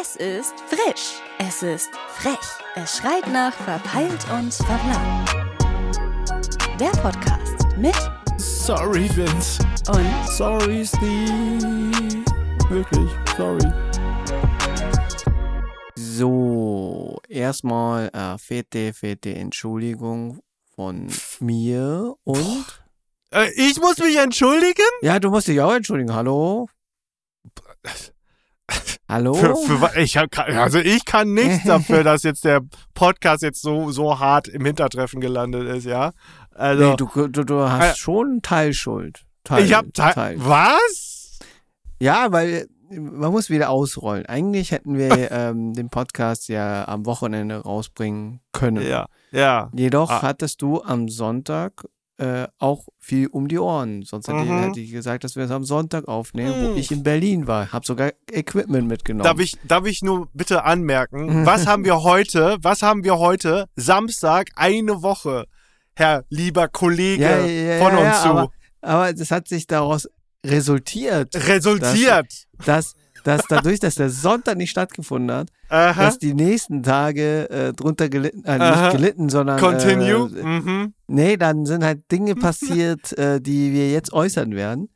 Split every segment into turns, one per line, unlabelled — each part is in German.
Es ist frisch. Es ist frech. Es schreit nach verpeilt und verplant. Der Podcast mit
Sorry, Vince.
und
Sorry, Steve. Wirklich, sorry. So, erstmal äh, fette, fette Entschuldigung von mir und.
Äh, ich muss mich entschuldigen?
Ja, du musst dich auch entschuldigen. Hallo? Hallo?
Für, für, ich hab, also ich kann nichts dafür, dass jetzt der Podcast jetzt so, so hart im Hintertreffen gelandet ist, ja. Also
nee, du, du, du hast
Äh,
schon Teilschuld. Teil,
ich hab
Teil.
was?
Ja, weil man muss wieder ausrollen. Eigentlich hätten wir ähm, den Podcast ja am Wochenende rausbringen können.
Ja, ja.
Jedoch
Ah.
hattest du am Sonntag äh, auch viel um die Ohren. Sonst hätte, ich,
Mhm.
hätte ich gesagt, dass wir es am Sonntag aufnehmen, wo
Mhm.
ich in Berlin war. Hab sogar Equipment mitgenommen.
Darf ich, darf ich nur bitte
Mhm.
anmerken, was haben wir heute, was haben wir heute, Samstag, eine Woche, Herr lieber Kollege
ja, ja,
von
ja,
uns zu,
Aber, aber das hat sich daraus resultiert,
resultiert.
dass, dass dadurch, dass der Sonntag nicht stattgefunden hat,
Aha.
dass die nächsten Tage äh, drunter gelitten, äh, nicht gelitten, sondern
Continue.
Äh,
mhm.
nee, dann sind halt Dinge passiert, äh, die wir jetzt äußern werden.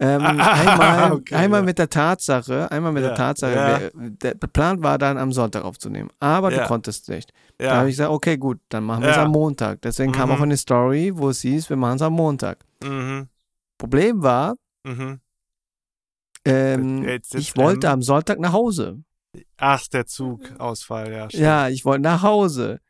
Ähm,
Ah,
einmal
okay,
einmal
ja.
mit der Tatsache, einmal mit
Ja,
der Tatsache,
ja.
wer, der Plan war dann am Sonntag aufzunehmen, aber du konntest nicht. Da habe ich gesagt, okay, gut, dann machen wir es am Montag. Deswegen kam
Mhm.
auch eine Story, wo es hieß, wir machen es am Montag.
Mhm.
Problem war,
Mhm.
Ähm,
Jetzt- jetzt
ich wollte
M.
am Sonntag nach Hause.
Ach, der Zugausfall, ja. stimmt.
Ja, ich wollte nach Hause.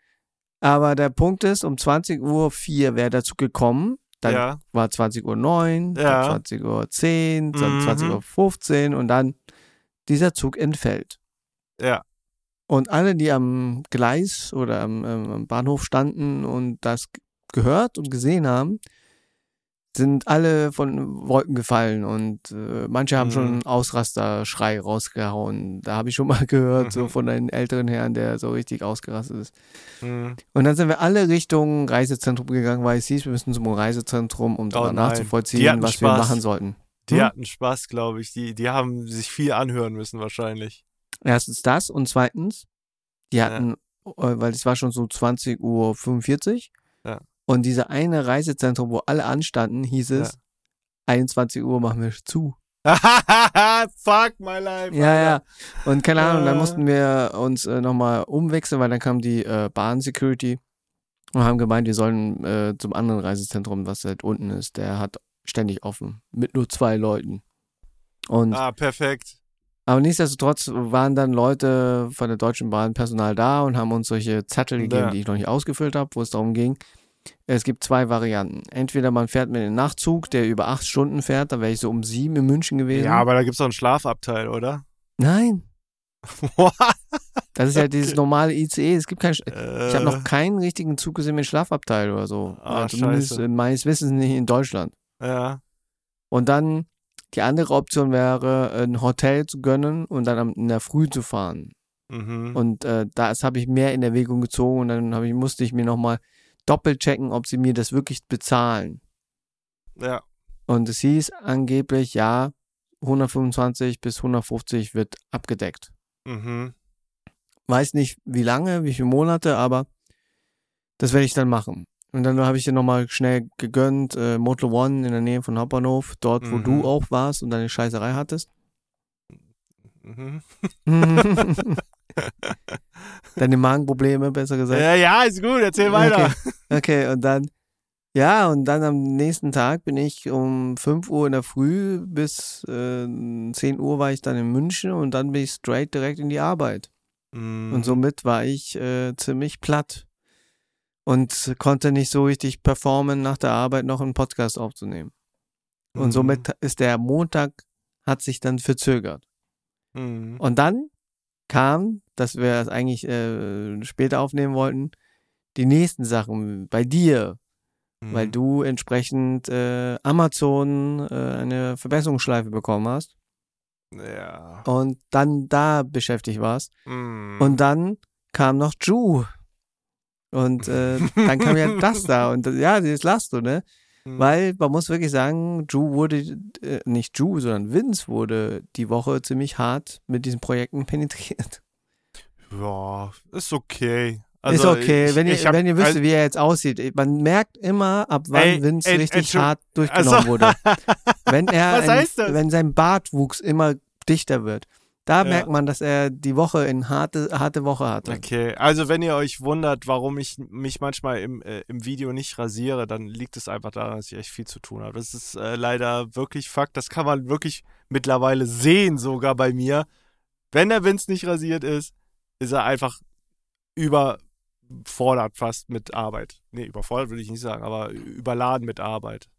Aber der Punkt ist, um 20 Uhr 4 wäre dazu gekommen. Dann
ja.
war 20 Uhr 9,
Ja.
dann 20 Uhr 10, dann
Mhm.
20 Uhr 15 und dann dieser Zug entfällt.
Ja.
Und alle, die am Gleis oder am, ähm, am Bahnhof standen und das gehört und gesehen haben, sind alle von Wolken gefallen und äh, manche haben
Mhm.
schon einen Ausrasterschrei rausgehauen. Da habe ich schon mal gehört, so
Mhm.
von einem älteren Herrn, der so richtig ausgerastet ist.
Mhm.
Und dann sind wir alle Richtung Reisezentrum gegangen, weil es hieß, wir müssen zum Reisezentrum, um
Oh
nachzuvollziehen, was wir
Spaß.
machen sollten.
Die
Hm?
hatten Spaß, glaube ich. Die, die haben sich viel anhören müssen wahrscheinlich.
Erstens das und zweitens, die
Ja.
hatten, äh, weil es war schon so 20 Uhr 45
Ja.
Und dieser eine Reisezentrum, wo alle anstanden, hieß es,
Ja.
21 Uhr machen wir zu.
Fuck my life.
Ja, ja. Und keine Ahnung, dann
Äh.
mussten wir uns äh, nochmal umwechseln, weil dann kam die äh, Bahn-Security und haben gemeint, wir sollen äh, zum anderen Reisezentrum, was halt unten ist. Der hat ständig offen, mit nur zwei Leuten. Und
Ah, perfekt.
aber nichtsdestotrotz waren dann Leute von der Deutschen Bahn Personal da und haben uns solche Zettel gegeben,
Ja.
die ich noch nicht ausgefüllt habe, wo es darum ging. Es gibt zwei Varianten. Entweder man fährt mit dem Nachtzug, der über acht Stunden fährt, da wäre ich so um sieben in München gewesen.
Ja, aber da gibt's doch einen Schlafabteil, oder?
Nein, das ist ja dieses normale ICE. Es gibt kein. Sch-
Äh,
Ich habe noch keinen richtigen Zug gesehen mit Schlafabteil oder so.
Ah,
Ja, zumindest äh, meines Wissens nicht in Deutschland.
Ja.
Und dann die andere Option wäre, ein Hotel zu gönnen und dann am- in der Früh zu fahren.
Mhm.
Und äh, das habe ich mehr in Erwägung gezogen und dann ich, musste ich mir nochmal doppelt checken, ob sie mir das wirklich bezahlen.
ja.
Und es hieß angeblich, ja, 125 bis 150 wird abgedeckt.
Mhm.
Weiß nicht, wie lange, wie viele Monate, aber das werde ich dann machen. Und dann habe ich dir nochmal schnell gegönnt, äh, Motel One in der Nähe von Hauptbahnhof, dort, wo
Mhm.
du auch warst und deine Scheißerei hattest.
Mhm.
Deine Magenprobleme, besser gesagt.
Ja, ja, ist gut, erzähl weiter.
Okay. okay, und dann, ja, und dann am nächsten Tag bin ich um 5 Uhr in der Früh bis äh, 10 Uhr war ich dann in München und dann bin ich straight direkt in die Arbeit.
Mhm.
Und somit war ich äh, ziemlich platt und konnte nicht so richtig performen, nach der Arbeit noch einen Podcast aufzunehmen. Und
Mhm.
somit ist der Montag, hat sich dann verzögert.
Mhm.
Und dann kam, dass wir es eigentlich äh, später aufnehmen wollten, die nächsten Sachen bei dir,
Mhm.
weil du entsprechend äh, Amazon äh, eine Verbesserungsschleife bekommen hast
Ja.
und dann da beschäftigt warst.
Mhm.
Und dann kam noch Ju. Und äh, dann kam ja das da. Und äh, ja, das lachst du, ne?
Hm.
Weil man muss wirklich sagen, Drew wurde, äh, nicht Drew, sondern Vince wurde die Woche ziemlich hart mit diesen Projekten penetriert.
Ja, ist okay.
ist
Also,
okay,
ich-
wenn, ihr,
hab-
wenn ihr wisst,
also-
wie er jetzt aussieht. Man merkt immer, ab wann
Ey,
Vince
ey,
richtig
Entschu-
hart durchgenommen
Also-
wurde. Wenn er,
Was
ein,
heißt das?
wenn sein Bartwuchs immer dichter wird. Da
Ja.
merkt man, dass er die Woche in harte, harte Woche hatte.
Okay, also wenn ihr euch wundert, warum ich mich manchmal im, äh, im Video nicht rasiere, dann liegt es einfach daran, dass ich echt viel zu tun habe. Das ist äh, leider wirklich Fakt. Das kann man wirklich mittlerweile sehen, sogar bei mir. Wenn der Vince nicht rasiert ist, ist er einfach überfordert fast mit Arbeit. Nee, überfordert würde ich nicht sagen, aber überladen mit Arbeit.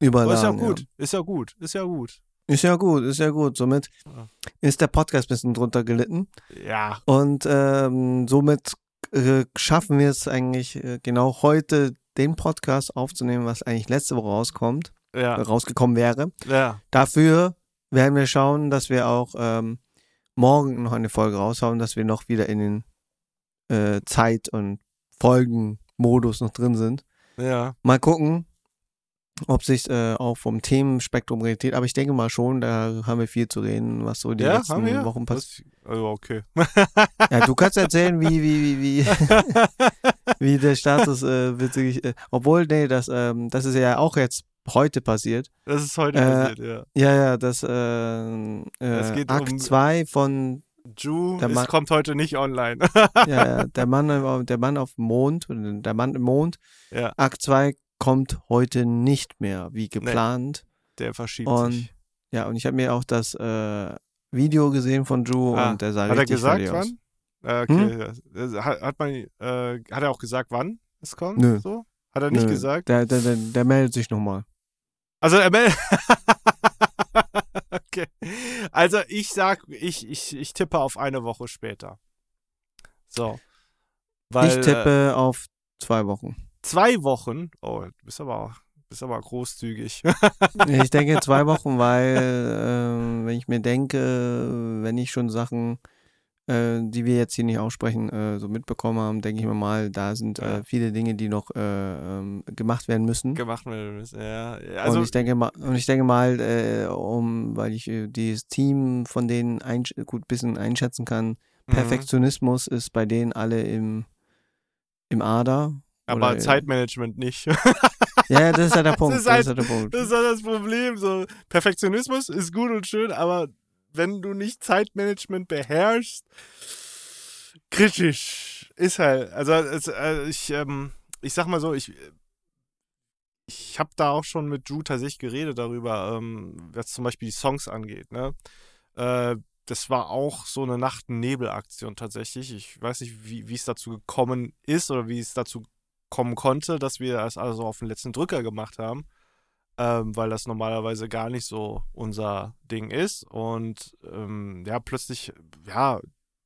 Aber
Überladen.
ist ja
ja.
gut, ist ja gut, ist ja gut.
Ist ja gut, ist ja gut. Somit ist der Podcast ein bisschen drunter gelitten.
Ja,
Und ähm, somit äh, schaffen wir es eigentlich äh, genau heute, den Podcast aufzunehmen, was eigentlich letzte Woche rauskommt, äh,
ja,
rausgekommen wäre.
ja.
Dafür werden wir schauen, dass wir auch ähm, morgen noch eine Folge raushauen, dass wir noch wieder in den äh, Zeit- und Folgenmodus noch drin sind.
Ja,
Mal gucken, ob sich äh, auch vom Themenspektrum realitet. Aber ich denke mal schon, da haben wir viel zu reden, was so die
ja
letzten
wir.
Wochen passiert.
Also okay.
Ja, du kannst erzählen, wie, wie, wie, wie, wie der Status äh, witzig, äh, obwohl, nee, das, ähm, das ist ja auch jetzt heute passiert.
Das ist heute
Äh,
passiert, ja.
Ja, ja, das, äh, äh, Akt
um-
2 von,
Ju,
Der Mann-
kommt heute nicht online.
ja, ja, der Mann, auf- der Mann auf dem Mond, der Mann im Mond,
ja,
Akt 2 kommt heute nicht mehr, wie geplant.
der verschiebt
Und-
sich.
Ja, und ich habe mir auch das äh, Video gesehen von Drew
Ah,
und der sah
Hat er
richtig
gesagt,
fertig aus.
wann? Äh, okay, ja. hat, hat, man, äh, hat er auch gesagt, wann es kommt?
Nö.
So? Hat er nicht
Nö,
gesagt?
Der, der, der, der meldet sich nochmal.
Also er mel- Okay. Also ich sag, ich, ich, ich tippe auf eine Woche später. So. Weil,
Ich
Äh,
tippe auf zwei Wochen.
Zwei Wochen. Oh, du bist aber, bist aber großzügig.
Ich denke zwei Wochen, weil ähm, wenn ich mir denke, wenn ich schon Sachen, äh, die wir jetzt hier nicht aussprechen, äh, so mitbekommen haben, denke ich mir mal, da sind
Ja.
äh, viele Dinge, die noch äh, ähm, gemacht werden müssen.
gemacht werden müssen. Ja, also
und ich denke mal, und ich denke mal, äh, um, weil ich äh, dieses Team von denen gut bisschen einschätzen kann,
mhm.
Perfektionismus ist bei denen alle im im Ader.
Aber
oder-
Zeitmanagement nicht.
Ja, das ist ja der Punkt.
ist
Das
halt-
ist ja der Punkt.
Das ist halt das Problem. So, Perfektionismus ist gut und schön, aber wenn du nicht Zeitmanagement beherrschst, kritisch ist halt. Also äh, ich, ähm, ich sag mal so, ich, ich habe da auch schon mit Drew tatsächlich geredet darüber, ähm, was zum Beispiel die Songs angeht. Ne? Äh, das war auch so eine Nacht-Nebel-Aktion tatsächlich. Ich weiß nicht, wie wie es dazu gekommen ist oder wie es dazu kommen konnte, dass wir das also auf den letzten Drücker gemacht haben, ähm, weil das normalerweise gar nicht so unser Ding ist. Und ähm, ja, plötzlich, ja,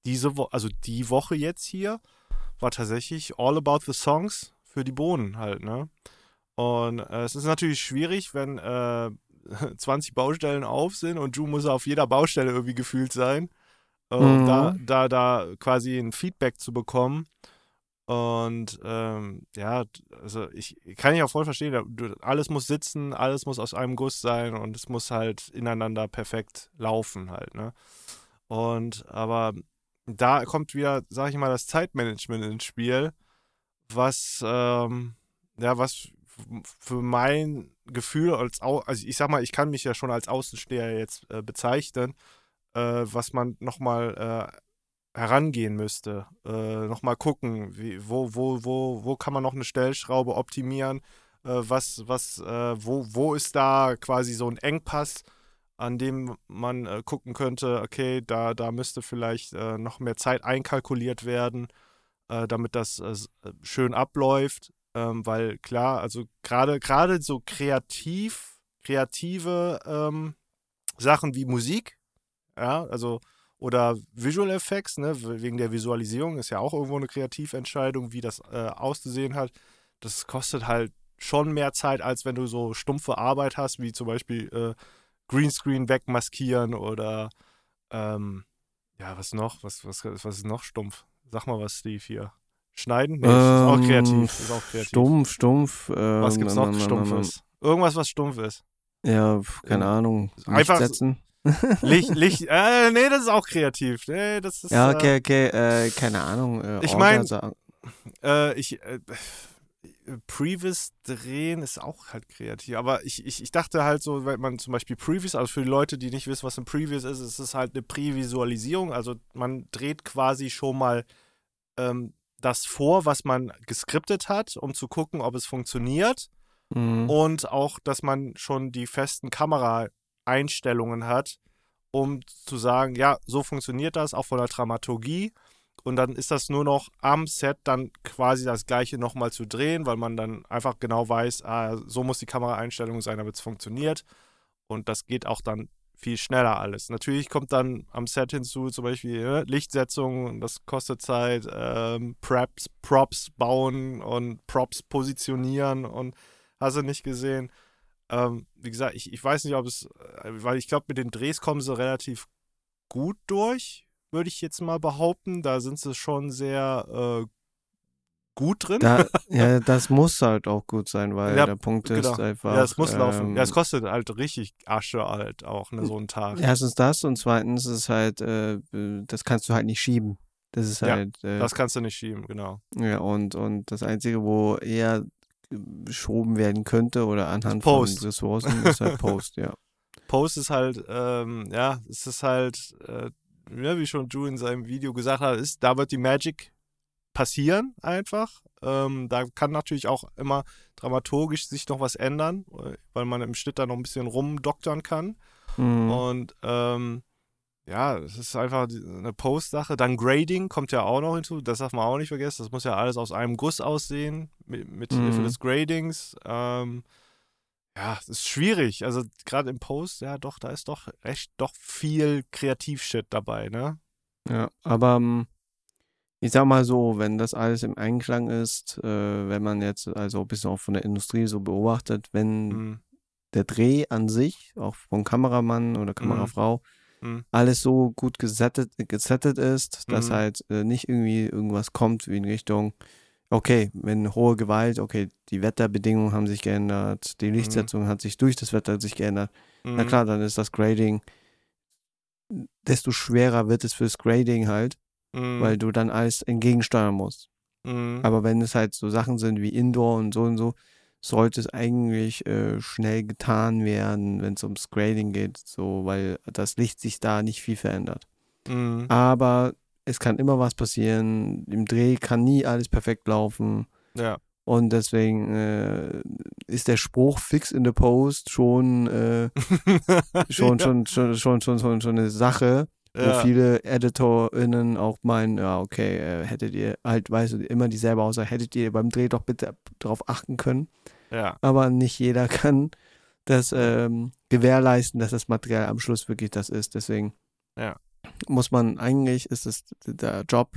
diese Woche, also die Woche jetzt hier, war tatsächlich all about the songs für die Bohnen halt, ne? Und äh, es ist natürlich schwierig, wenn äh, 20 Baustellen auf sind und Drew muss auf jeder Baustelle irgendwie gefühlt sein, äh, um
Mhm.
da, da, da quasi ein Feedback zu bekommen. Und ähm, ja, also ich kann ich auch voll verstehen, alles muss sitzen, alles muss aus einem Guss sein und es muss halt ineinander perfekt laufen halt, ne? Und aber da kommt wieder, sag ich mal, das Zeitmanagement ins Spiel, was ähm, ja, was für mein Gefühl als also ich sag mal, ich kann mich ja schon als Außensteher jetzt äh, bezeichnen, äh, was man nochmal äh, herangehen müsste. Äh, nochmal gucken, wie, wo, wo, wo, wo kann man noch eine Stellschraube optimieren, äh, was, was, äh, wo, wo ist da quasi so ein Engpass, an dem man äh, gucken könnte, okay, da, da müsste vielleicht äh, noch mehr Zeit einkalkuliert werden, äh, damit das äh, schön abläuft. Ähm, weil klar, also gerade gerade so kreativ, kreative ähm, Sachen wie Musik, ja, also oder Visual Effects, ne, wegen der Visualisierung ist ja auch irgendwo eine Kreativentscheidung, wie das äh, auszusehen hat. Das kostet halt schon mehr Zeit, als wenn du so stumpfe Arbeit hast, wie zum Beispiel äh, Greenscreen wegmaskieren oder ähm, ja, was noch? Was, was, was ist noch stumpf? Sag mal was, Steve, hier. Schneiden? Nee, das ist auch
Ähm,
kreativ. Ist auch kreativ.
Stumpf, stumpf. Ähm,
Was gibt's
ähm,
noch
ähm,
Stumpfes? Irgendwas, was stumpf ist.
Ja, keine
Ja.
Ahnung.
Einfach-
setzen.
Licht, Licht, äh, nee, das ist auch kreativ. Nee, das ist,
Ja,
äh,
okay, okay, äh, keine Ahnung. Äh,
Ich
Orga
mein-
sagen.
Äh, ich, äh, Previous drehen ist auch halt kreativ. Aber ich, ich, ich dachte halt so, wenn man zum Beispiel Previous, also für die Leute, die nicht wissen, was ein Previous ist, ist es halt eine Prävisualisierung. Also man dreht quasi schon mal ähm, das vor, was man geskriptet hat, um zu gucken, ob es funktioniert.
Mhm.
Und auch, dass man schon die festen Kameraeinstellungen hat, um zu sagen, ja, so funktioniert das, auch von der Dramaturgie. Und dann ist das nur noch am Set dann quasi das gleiche nochmal zu drehen, weil man dann einfach genau weiß, ah, so muss die Kameraeinstellung sein, damit es funktioniert. Und das geht auch dann viel schneller alles. Natürlich kommt dann am Set hinzu zum Beispiel äh, Lichtsetzung, das kostet Zeit, ähm, Preps, Props bauen und Props positionieren und hast du nicht gesehen. Ähm, wie gesagt, ich, ich weiß nicht, ob es, äh, weil ich glaube, mit den Drehs kommen sie relativ gut durch, würde ich jetzt mal behaupten. Da sind sie schon sehr äh, gut drin.
Da, ja, das muss halt auch gut sein, weil
Ja,
der Punkt
genau.
ist einfach.
ja, es muss laufen.
ähm,
Ja, es kostet halt richtig Asche halt auch, ne, so einen Tag.
Erstens das und zweitens ist halt, äh, äh, das kannst du halt nicht schieben. Das ist
Ja,
halt, äh,
Das kannst du nicht schieben, genau.
ja, und, und das Einzige, wo eher geschoben werden könnte oder anhand von. Ressourcen ist halt Post, ja.
Post ist halt, ähm, ja, es ist halt, äh, ja, wie schon Drew in seinem Video gesagt hat, ist, da wird die Magic passieren einfach. Ähm, da kann natürlich auch immer dramaturgisch sich noch was ändern, weil man im Schnitt da noch ein bisschen rumdoktern kann.
Mhm.
Und ähm, ja, es ist einfach eine Post-Sache. Dann Grading kommt ja auch noch hinzu. Das darf man auch nicht vergessen. Das muss ja alles aus einem Guss aussehen, mit, mit Hilfe
Mhm.
des Gradings. Ähm, ja, es ist schwierig. Also gerade im Post, ja doch, da ist doch echt doch viel Kreativ-Shit dabei, ne?
Ja, aber ähm, ich sag mal so, wenn das alles im Einklang ist, äh, wenn man jetzt also ein bisschen auch von der Industrie so beobachtet, wenn
Mhm.
der Dreh an sich, auch vom Kameramann oder Kamerafrau,
Mhm.
Alles so gut gesettet, gesettet ist, dass
Mhm.
halt äh, nicht irgendwie irgendwas kommt wie in Richtung, okay, wenn hohe Gewalt, okay, die Wetterbedingungen haben sich geändert, die Lichtsetzung hat sich durch das Wetter sich geändert. Na
Mhm.
klar, dann ist das Grading, desto schwerer wird es fürs Grading halt,
Mhm.
weil du dann alles entgegensteuern musst.
Mhm.
Aber wenn es halt so Sachen sind wie Indoor und so und so, sollte es eigentlich äh, schnell getan werden, wenn es ums Grading geht, so, weil das Licht sich da nicht viel verändert.
Mhm.
Aber es kann immer was passieren. Im Dreh kann nie alles perfekt laufen.
Ja.
Und deswegen äh, ist der Spruch fix in the post schon, äh, schon,
ja.
schon, schon, schon, schon, schon, schon eine Sache, wo
Ja.
viele EditorInnen auch meinen, ja, okay, äh, hättet ihr halt, weißt du, immer dieselbe Aussage, hättet ihr beim Dreh doch bitte darauf achten können.
ja.
Aber nicht jeder kann das ähm, gewährleisten, dass das Material am Schluss wirklich das ist. Deswegen
Ja.
muss man, eigentlich ist es der Job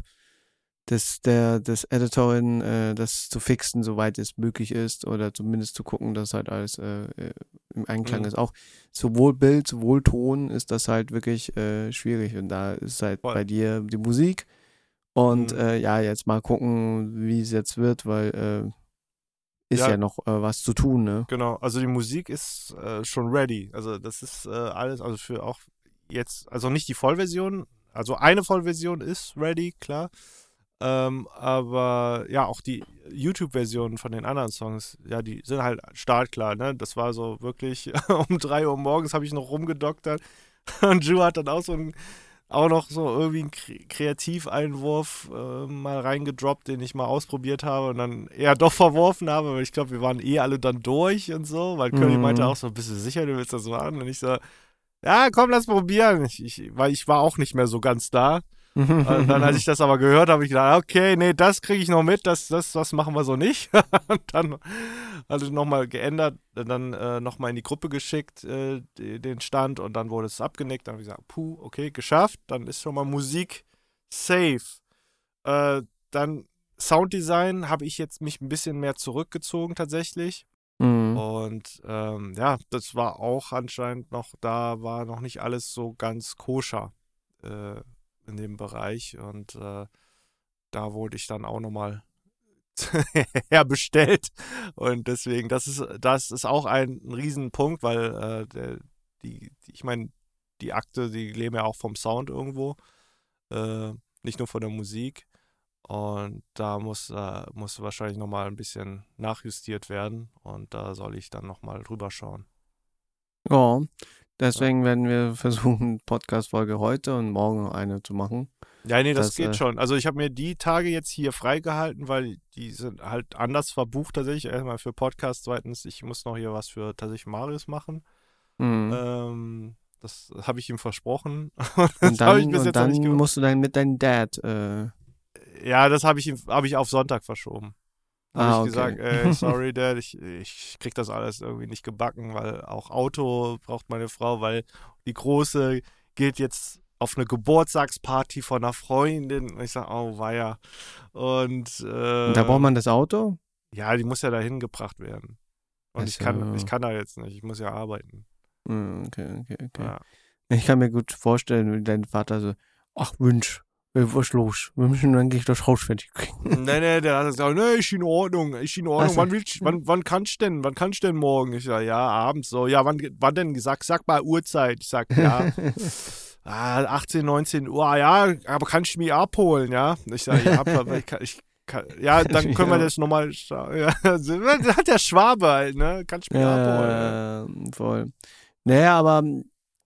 des, der, des Editorin, äh, das zu fixen, soweit es möglich ist, oder zumindest zu gucken, dass halt alles äh, äh, im Einklang
Mhm.
ist. Auch sowohl Bild, sowohl Ton ist das halt wirklich äh, schwierig. Und da ist halt
Voll.
bei dir die Musik. Und
Mhm.
äh, ja, jetzt mal gucken, wie es jetzt wird, weil äh, ist ja,
Ja.
noch äh, was zu tun, ne?
Genau, also die Musik ist äh, schon ready. Also das ist äh, alles, also für auch jetzt, also nicht die Vollversion, also eine Vollversion ist ready, klar. Ähm, aber ja, auch die YouTube-Versionen von den anderen Songs, ja, die sind halt startklar, ne? Das war so wirklich um 3 Uhr morgens habe ich noch rumgedoktert und Ju hat dann auch so ein, auch noch so irgendwie einen Kre Kreativeinwurf äh, mal reingedroppt, den ich mal ausprobiert habe und dann eher doch verworfen habe, weil ich glaube, wir waren eh alle dann durch und so, weil Curly
Mhm.
meinte auch so, bist du sicher, du willst das machen? Und ich so, ja, komm, lass probieren. Ich, ich, weil ich war auch nicht mehr so ganz da. Und dann, als ich das aber gehört habe, habe ich gedacht, okay, nee, das kriege ich noch mit, das, das, das machen wir so nicht. und dann also nochmal geändert, dann äh, nochmal in die Gruppe geschickt, äh, den Stand, und dann wurde es abgenickt. Dann habe ich gesagt, puh, okay, geschafft, dann ist schon mal Musik safe. Äh, dann Sounddesign habe ich jetzt mich ein bisschen mehr zurückgezogen tatsächlich.
Mhm.
Und ähm, ja, das war auch anscheinend noch, da war noch nicht alles so ganz koscher äh, in dem Bereich. Und äh, da wurde ich dann auch nochmal herbestellt. Und deswegen, das ist, das ist auch ein Riesenpunkt, weil äh, der, die, ich meine, die Akte, die leben ja auch vom Sound irgendwo, äh, nicht nur von der Musik. Und da muss, äh, muss wahrscheinlich nochmal ein bisschen nachjustiert werden. Und da soll ich dann nochmal drüber schauen.
Ja, deswegen werden wir versuchen, Podcast-Folge heute und morgen eine zu machen.
Ja, nee, das,
Das,
geht
äh,
schon. Also ich habe mir die Tage jetzt hier freigehalten, weil die sind halt anders verbucht tatsächlich. Erstmal für Podcast, zweitens, ich muss noch hier was für tatsächlich Marius machen.
Mhm.
Ähm, das habe ich ihm versprochen.
und dann, und dann musst du dann mit deinem Dad. Äh,
Ja, das habe ich, ihm- hab ich auf Sonntag verschoben. Habe
Ah,
ich
okay.
gesagt, ey, sorry, Dad, ich, ich krieg das alles irgendwie nicht gebacken, weil auch Auto braucht meine Frau, weil die Große geht jetzt auf eine Geburtstagsparty von einer Freundin. Und ich sage, oh, weia. Und, äh,
und da braucht man das Auto?
Ja, die muss ja dahin gebracht werden. Und
Ach
ich kann, ich kann da jetzt nicht, ich muss ja arbeiten.
Mhm, Okay, okay, okay.
Ja.
Ich kann mir gut vorstellen, wie dein Vater so, ach Wünsch, äh, was ist los? Wir müssen eigentlich das Haus fertig kriegen.
nee, nee, der hat gesagt, nee, ist in Ordnung, ist in Ordnung.
Ach so.
Wann, willst, wann, wann kannst du denn, wann kannst du denn morgen? Ich sag, ja, abends so. Ja, wann, wann denn? Sag, sag mal Uhrzeit. Ich sag, ja, ah, 18, 19 Uhr. Ah, Ja, aber kannst du mich abholen, ja? Ich sag, ja, aber ich kann, ich kann, ja, dann können wir
Ja.
das nochmal, ja, das hat der Schwabe halt, ne? Kannst du mich abholen. Ja.
Ja, voll. Naja, aber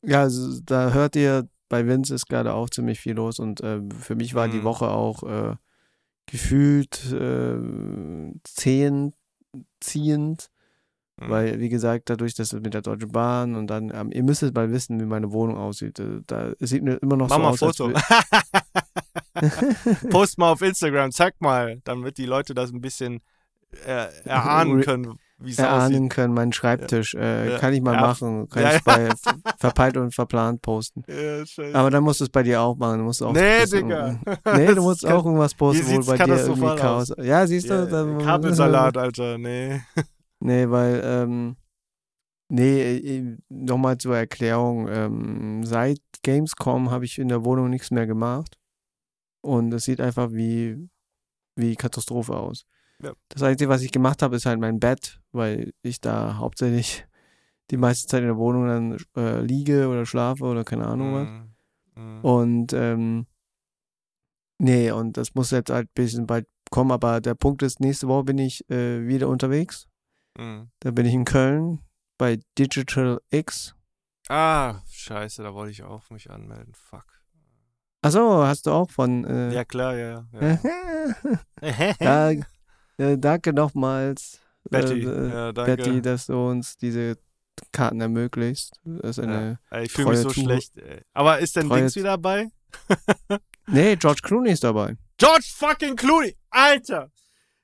ja, also, da hört ihr, bei Vince ist gerade auch ziemlich viel los und äh, für mich war die
Mhm.
Woche auch äh, gefühlt äh, zehn, ziehend,
Mhm.
weil, wie gesagt, dadurch, dass es mit der Deutschen Bahn und dann, ähm, ihr müsstet mal wissen, wie meine Wohnung aussieht. Äh, Da es sieht mir immer noch
Mach
so
mal
aus,
Foto. Post mal auf Instagram, zeig mal, damit die Leute das ein bisschen äh, erahnen können, wie es aussieht.
erahnen können, meinen Schreibtisch. Äh,
Ja.
Kann ich mal
Ja.
machen. Kann
Ja,
ich bei Ver- Verpeilt und Verplant posten.
Ja.
Aber dann musst du es bei dir auch machen. Du musst auch
nee. Digga.
Nee, du musst auch irgendwas posten, wo bei dir irgendwie Chaos. Ja, siehst du?
Ja,
dann-
Kabelsalat, Alter, nee.
Nee, weil, ähm, nee, äh, nochmal zur Erklärung. Ähm, seit Gamescom habe ich in der Wohnung nichts mehr gemacht. Und es sieht einfach wie, wie Katastrophe aus.
Ja.
Das Einzige, was ich gemacht habe, ist halt mein Bett, weil ich da hauptsächlich die meiste Zeit in der Wohnung dann äh, liege oder schlafe oder keine Ahnung was.
Mm.
Und ähm, nee, und das muss jetzt halt ein bisschen bald kommen, aber der Punkt ist, nächste Woche bin ich äh, wieder unterwegs.
Mm.
Da bin ich in Köln bei Digital X.
Ah, scheiße, da wollte ich auch mich anmelden. Fuck.
Achso, hast du auch von. Äh,
Ja, klar, ja. ja.
ja, äh, danke nochmals,
Betty,
äh,
ja, danke.
Betty, dass du uns diese Karten ermöglicht. Das ist eine.
Ey, ich fühle mich so
Zuh-
schlecht. Ey. Aber ist denn
treue
Dings wieder dabei?
Nee, George Clooney ist dabei.
George fucking Clooney! Alter!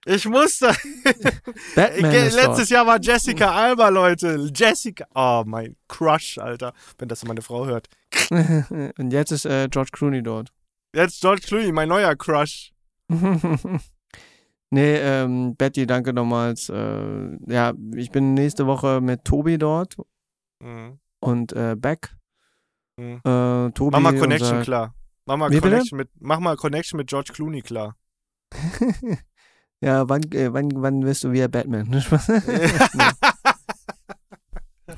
Ich musste.
Batman
Letztes Jahr war Jessica Alba, Leute. Jessica. Oh, mein Crush, Alter. Wenn das meine Frau hört.
Und jetzt ist äh, George Clooney dort.
Jetzt George Clooney, mein neuer Crush.
Nee, ähm, Betty, danke nochmals. Äh, ja, ich bin nächste Woche mit Tobi dort
Mhm.
und äh, Beck.
Mhm.
Äh, Tobi,
Mach mal Connection
unser,
klar. Mach mal
Wie bitte?
Connection mit, mach mal Connection mit George Clooney klar.
ja, wann, äh, wann, wann wirst du wieder Batman?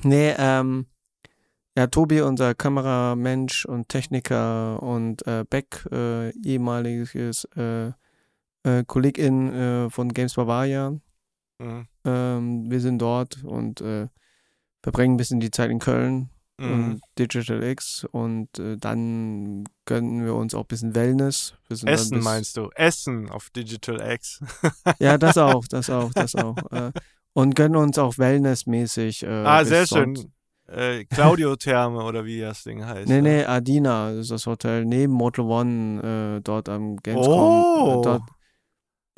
nee, ähm, ja, Tobi, unser Kameramensch und Techniker und äh, Beck, äh, ehemaliges äh, äh, Kollegin äh, von Games Bavaria.
Mhm.
Ähm, wir sind dort und äh, verbringen ein bisschen die Zeit in Köln
Mhm.
und Digital X und äh, dann gönnen wir uns auch ein bisschen Wellness.
Essen
bis-
meinst du? Essen auf Digital X.
Ja, das auch, das auch, das auch. äh, und gönnen uns auch Wellnessmäßig. Äh,
ah, sehr schön. Äh, Claudio Therme oder wie das Ding heißt.
Nee,
ne?
nee, Adina, das ist das Hotel neben Motel One, äh, dort am Gamescom.
Oh.
Äh, dort,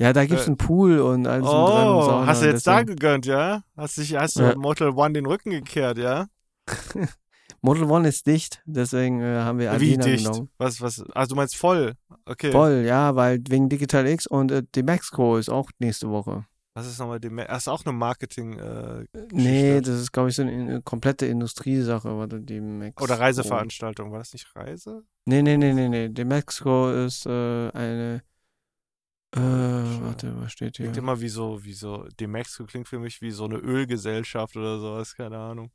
ja, da gibt's
Äh,
einen Pool und alles dran. und
Oh,
Sauna
hast du
und
jetzt da
deswegen-
gegönnt, ja? Hast, dich, hast du
Ja.
Mortal One den Rücken gekehrt, ja?
Motel One ist dicht, deswegen äh, haben wir
Wie
Adina
dicht?
genommen.
Was, was? Also du meinst voll? Okay.
Voll, ja, weil wegen Digital X und äh, die Maxco ist auch nächste Woche.
Was ist nochmal die. Ma- Das ist auch eine Marketing- äh,
Nee, das ist, glaube ich, so eine, eine komplette Industriesache, warte, die Maxco.
oder Reiseveranstaltung. War das nicht Reise?
Nee, nee, nee, nee, nee. Die Maxco ist äh, eine Äh, warte, was steht hier?
Klingt immer wie so, wie so, Demexco klingt für mich wie so eine Ölgesellschaft oder sowas, keine Ahnung.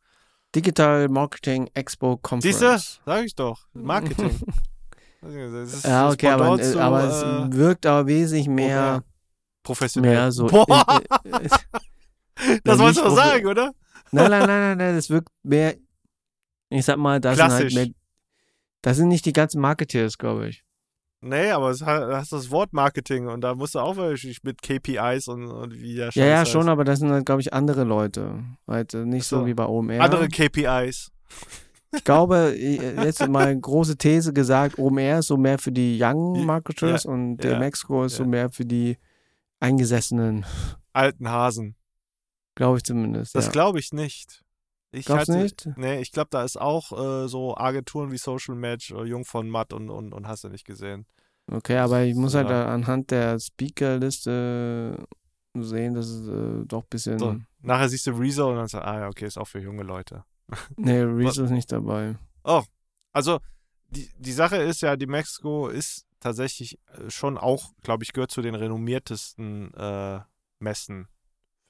Digital Marketing Expo Conference.
Siehst du? Sag ich doch. Marketing. Das ist
Ja,
das
okay, aber, äh,
zu,
aber
äh,
es wirkt aber wesentlich mehr,
professionell.
mehr so.
Boah,
in- äh,
das
Ja,
wolltest du doch sagen, oder?
Nein, nein, nein, nein, nein, das wirkt mehr. Ich sag mal, das sind halt mehr. Das sind nicht die ganzen Marketeers, glaube ich.
Nee, aber es hat, hast das Wort Marketing und da musst du auch wirklich mit KPIs und, und wie der
Ja,
Scheiß
ja,
heißt.
schon, aber das sind halt, glaube ich, andere Leute. Halt äh, nicht
so.
so wie bei OMR.
Andere KPIs.
Ich glaube, äh, jetzt mal große These gesagt, OMR ist so mehr für die Young
Ja,
Marketers und der
ja,
Mexiko ist so
ja.
mehr für die Eingesessenen,
Alten Hasen.
glaube ich zumindest.
Das
ja.
glaube ich nicht. Ich
Glaubst du
hatte-
nicht?
Nee, ich glaube, da ist auch äh, so Agenturen wie Social Match, äh, Jung von Matt und, und, und hast du nicht gesehen.
Okay, aber ich muss halt
Ja.
anhand der Speakerliste sehen, dass es äh, doch ein bisschen.
So, nachher siehst du Rezo und dann sagst du, ah ja, okay, ist auch für junge Leute.
Nee, Reese ist nicht dabei.
Also, die, die Sache ist ja, die Mexiko ist tatsächlich äh, schon auch, glaube ich, gehört zu den renommiertesten äh, Messen.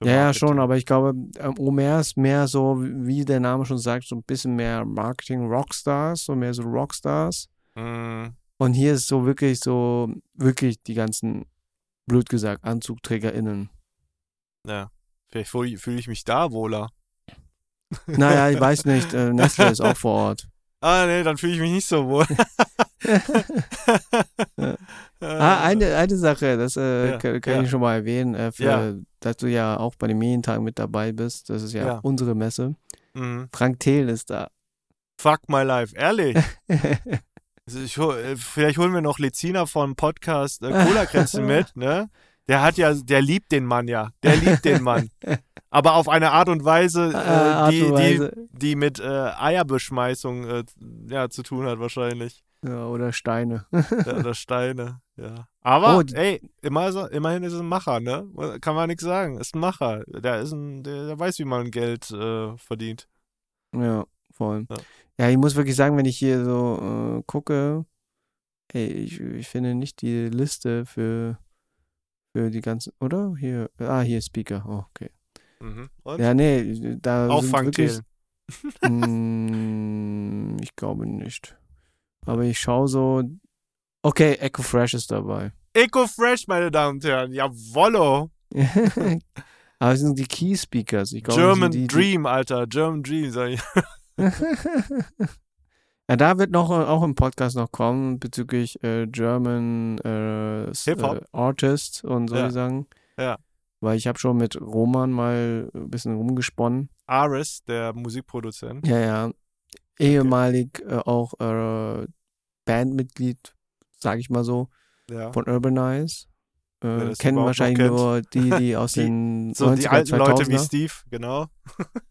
Ja, ja, schon, aber ich glaube, ähm, OMR ist mehr so, wie der Name schon sagt, so ein bisschen mehr Marketing-Rockstars, so mehr so Rockstars.
Mm,
Und hier ist so wirklich so, wirklich die ganzen, blöd gesagt, AnzugträgerInnen.
ja. Vielleicht fühle fühl ich mich da wohler.
Naja, ich weiß nicht, äh, Nestle ist auch vor Ort.
Ah, nee, dann fühle ich mich nicht so wohl.
Ah, eine, eine Sache, das äh,
Ja,
kann, kann
ja.
ich schon mal erwähnen, äh, für,
Ja.
dass du ja auch bei den Medientagen mit dabei bist. Das ist ja,
Ja.
unsere Messe.
Mhm.
Frank Thiel ist da.
Fuck my life, ehrlich. Also ich, äh, vielleicht holen wir noch Lezina von Podcast äh, Cola-Kränze mit, ne? Der hat ja, der liebt den Mann ja. Der liebt den Mann. Aber auf eine Art und Weise, äh,
Art
die,
und Weise.
Die, die mit äh, Eierbeschmeißung äh, ja, zu tun hat wahrscheinlich.
Ja, oder Steine.
Ja, oder Steine, ja. Aber,
Oh,
ey, immer immerhin ist es ein Macher, ne? Kann man nichts sagen. Ist ein Macher. Der, ist ein, der, der weiß, wie man Geld äh, verdient.
Ja, voll.
Ja.
Ja. ich muss wirklich sagen, wenn ich hier so äh, gucke, ey, ich, ich finde nicht die Liste für, für die ganzen, oder? Hier, ah, hier Speaker. Oh, okay.
Mhm.
Ja, nee, da
Auffangtelen.
Mm, ich glaube nicht. Aber ich schaue so, okay, Echo Fresh ist dabei.
Eco Fresh, meine Damen und Herren. Jawollo.
Aber es sind die Key Speakers. Ich glaube,
German
die, die,
Dream, Alter. German Dream, sag ich.
Ja, da wird noch auch im Podcast noch kommen bezüglich äh, German äh, äh, Artist und so
Ja.
sagen.
Ja.
Weil ich habe schon mit Roman mal ein bisschen rumgesponnen.
Aris, der Musikproduzent.
Ja, ja. Ehemalig äh, auch äh, Bandmitglied, sage ich mal so,
Ja.
von Urbanize. Äh, kennen wahrscheinlich
kennt.
nur die, die aus
Die-
den
So
90er,
die alten
2000er.
Leute wie Steve, genau.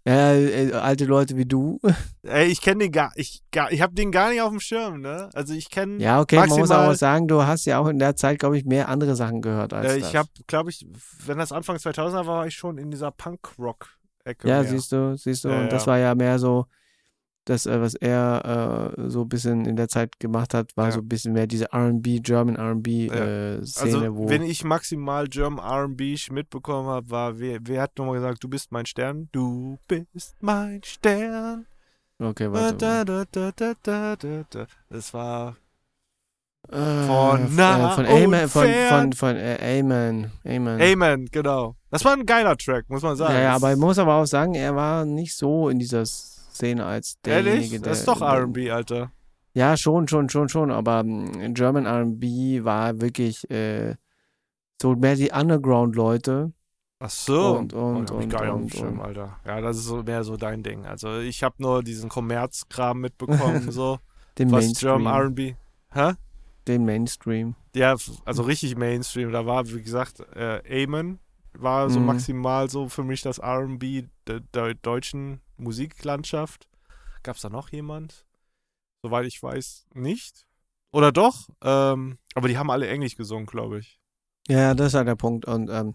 Ja, äh, alte Leute wie du.
Ey, ich kenne den gar, ich, gar, ich habe den gar nicht auf dem Schirm, ne? Also ich kenne,
Ja, okay, man muss
Maximal-
aber sagen, du hast ja auch in der Zeit, glaube ich, mehr andere Sachen gehört als
äh, ich habe, glaube ich, wenn das Anfang 2000er war, war ich schon in dieser Punk-Rock-Ecke.
Ja,
mehr.
siehst du, siehst du. Und das war ja mehr so, das, äh, was er äh, so ein bisschen in der Zeit gemacht hat, war
Ja.
so ein bisschen mehr diese RB, German RB
Ja.
äh, Szene,
Also,
wo.
wenn ich maximal German R&B mitbekommen habe, war, wer, wer hat nochmal gesagt, du bist mein Stern? Du bist mein Stern.
okay, warte.
da, da, da, da, da, da, da. Das war,
Äh,
Von nah
äh, von
und
Amen, von, von, von äh, Amen, Amen.
Amen, genau. Das war ein geiler Track, muss man sagen.
Ja, ja, aber ich muss aber auch sagen, er war nicht so in dieser Szene als derjenige,
Ehrlich?
der.
Das ist doch R&B, Alter.
Ja, schon, schon, schon, schon. Aber mm, German RB war wirklich äh, so mehr die Underground-Leute.
Ach so.
Und- und-
oh,
und-
gar dem
und-
Schirm,
und.
Alter. Ja, das ist so mehr so dein Ding. Also ich habe nur diesen Kommerzkram mitbekommen, so.
Den
was
Mainstream.
German R&B. Hä?
Den Mainstream.
Ja, also richtig Mainstream. Da war, wie gesagt, äh, Amen war so
Mhm.
maximal so für mich das R&B der, der deutschen Musiklandschaft. Gab es da noch jemand? Soweit ich weiß, nicht. Oder doch? Ähm, aber die haben alle Englisch gesungen, glaube ich.
Ja, das ist halt der Punkt. Und ähm,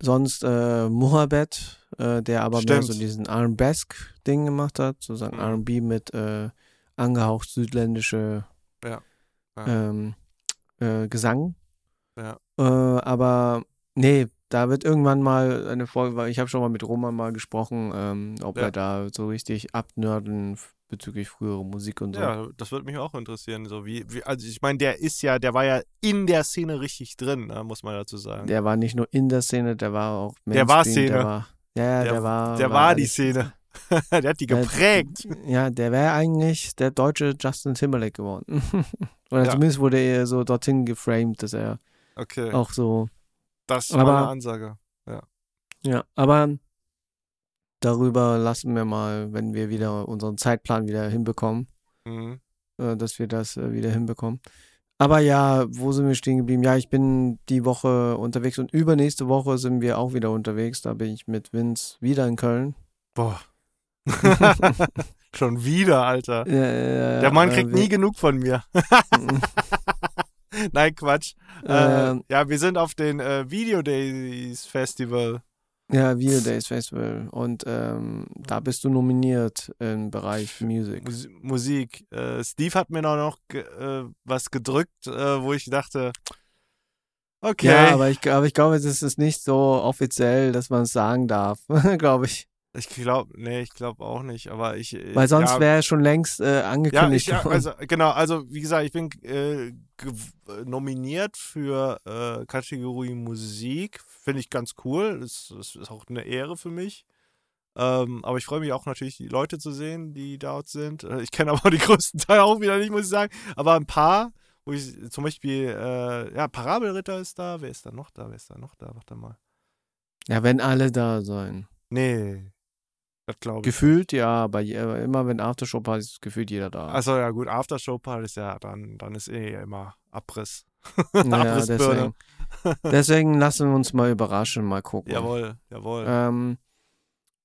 sonst äh, Mohabed, äh, der aber mehr
Stimmt.
so diesen Arabesque-Ding gemacht hat, sozusagen
Mhm.
RB mit äh, angehaucht südländische
Ja. Ja.
Ähm, äh, Gesang.
Ja.
Äh, aber nee, da wird irgendwann mal eine Folge, weil ich habe schon mal mit Roman mal gesprochen, ähm, ob
Ja.
er da so richtig abnörden bezüglich früherer Musik und so.
Ja, das würde mich auch interessieren. So wie, wie also ich meine, der ist ja, der war ja in der Szene richtig drin, ne, muss man dazu sagen.
Der war nicht nur in der Szene, der war auch
Der war
Mainstream,
Szene.
Der war, ja, ja,
Der-
der, war.
der war die
alles-
Szene. der hat die
Der-
geprägt.
Ja, der wäre eigentlich der deutsche Justin Timberlake geworden. Oder
Ja.
zumindest wurde er so dorthin geframed, dass er
Okay,
auch so.
Das war
aber-
eine Ansage.
Ja, aber darüber lassen wir mal, wenn wir wieder unseren Zeitplan wieder hinbekommen,
Mhm.
äh, dass wir das äh, wieder hinbekommen. Aber ja, wo sind wir stehen geblieben? Ja, ich bin die Woche unterwegs und übernächste Woche sind wir auch wieder unterwegs. Da bin ich mit Vince wieder in Köln.
Boah. Schon wieder, Alter.
Äh,
Der Mann kriegt nie genug von mir. Nein, Quatsch.
Ähm,
äh, ja, wir sind auf den äh, Video Days Festival.
Ja, Video Days Festival. Und ähm, da bist du nominiert im Bereich Music.
Mus Musik. Äh, Steve hat mir noch, noch ge äh, was gedrückt, äh, wo ich dachte, okay.
Ja, aber ich, aber ich glaube, es ist nicht so offiziell, dass man es sagen darf, glaube ich.
Ich glaube, nee, ich glaube auch nicht, aber ich. äh,
Weil sonst
ja,
wäre schon längst äh,
Ja,
angekündigt
ich, ja, also genau, also wie gesagt, ich bin äh, äh, nominiert für äh, Kategorie Musik. Finde ich ganz cool. Das, das ist auch eine Ehre für mich. Ähm, aber ich freue mich auch natürlich, die Leute zu sehen, die dort sind. Äh, ich kenne aber die größten Teile auch wieder nicht, muss ich sagen. Aber ein paar, wo ich zum Beispiel, äh, ja, Parabelritter ist da. Wer ist da noch da? Wer ist da noch da? Warte mal.
ja, wenn alle da sein.
Nee, das glaube ich.
Gefühlt ja, aber immer wenn Aftershow-Partys ist, gefühlt jeder da.
Also ja gut, Aftershow-Part ist ja, dann, dann ist eh immer Abriss.
naja, deswegen, deswegen lassen wir uns mal überraschen, mal gucken.
Jawohl, jawohl.
Ähm,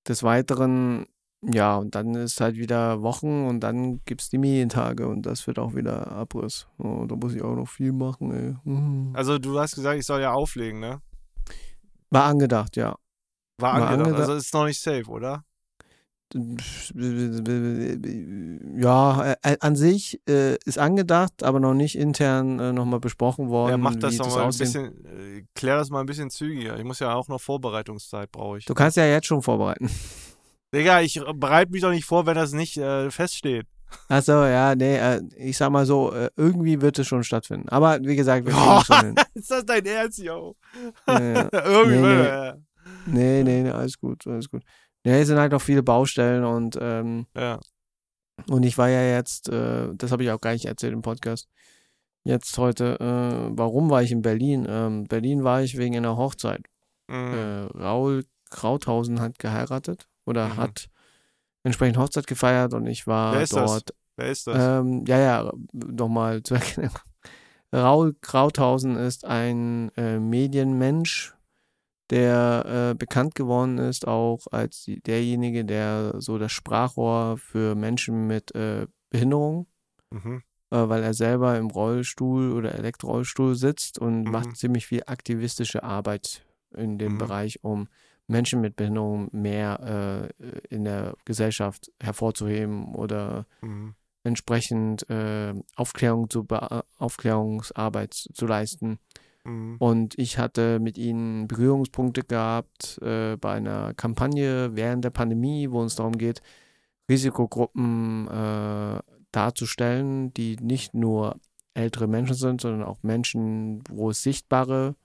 des Weiteren, ja, und dann ist halt wieder Wochen und dann gibt es die Medientage und das wird auch wieder Abriss. Oh, da muss ich auch noch viel machen, ey. Mhm.
Also du hast gesagt, ich soll ja auflegen, ne?
War angedacht, ja.
War
War
angedacht.
angedacht.
Also ist noch nicht safe, oder?
Ja, äh, an sich äh, ist angedacht, aber noch nicht intern äh, nochmal besprochen worden.
Ja, mach das doch mal ein
aussehen-
bisschen, äh, klär das mal ein bisschen zügiger. Ich muss ja auch noch Vorbereitungszeit, brauche ich.
Du kannst ja jetzt schon vorbereiten.
Digga, ich bereite mich doch nicht vor, wenn das nicht äh, feststeht.
Achso, ja, nee, äh, ich sag mal so, äh, irgendwie wird es schon stattfinden. Aber wie gesagt, wir es schon hin.
ist das dein Ernst, yo?
Ja, ja.
Irgendwie,
Nee,
will
nee. Nee, nee, nee, alles gut, alles gut. Nee, es sind halt noch viele Baustellen und, ähm,
ja.
und ich war ja jetzt, äh, das habe ich auch gar nicht erzählt im Podcast, jetzt heute, äh, warum war ich in Berlin? Ähm, Berlin war ich wegen einer Hochzeit.
ja. Mhm.
Äh, Raul Krauthausen hat geheiratet oder
Mhm.
hat entsprechend Hochzeit gefeiert und ich war
Wer ist das?
dort.
Wer ist das?
Ähm, ja, ja, nochmal zur Erklärung. Raul Krauthausen ist ein äh, Medienmensch, der äh, bekannt geworden ist auch als die, derjenige, der so das Sprachrohr für Menschen mit äh, Behinderung,
mhm.
äh, weil er selber im Rollstuhl oder Elektrorollstuhl sitzt und
Mhm.
macht ziemlich viel aktivistische Arbeit in dem
Mhm.
Bereich, um Menschen mit Behinderung mehr äh, in der Gesellschaft hervorzuheben oder
Mhm.
entsprechend äh, Aufklärung zu be- Aufklärungsarbeit zu leisten.
Mhm.
Und ich hatte mit ihnen Berührungspunkte gehabt äh, bei einer Kampagne während der Pandemie, wo es darum geht, Risikogruppen äh, darzustellen, die nicht nur ältere Menschen sind, sondern auch Menschen, wo es sichtbare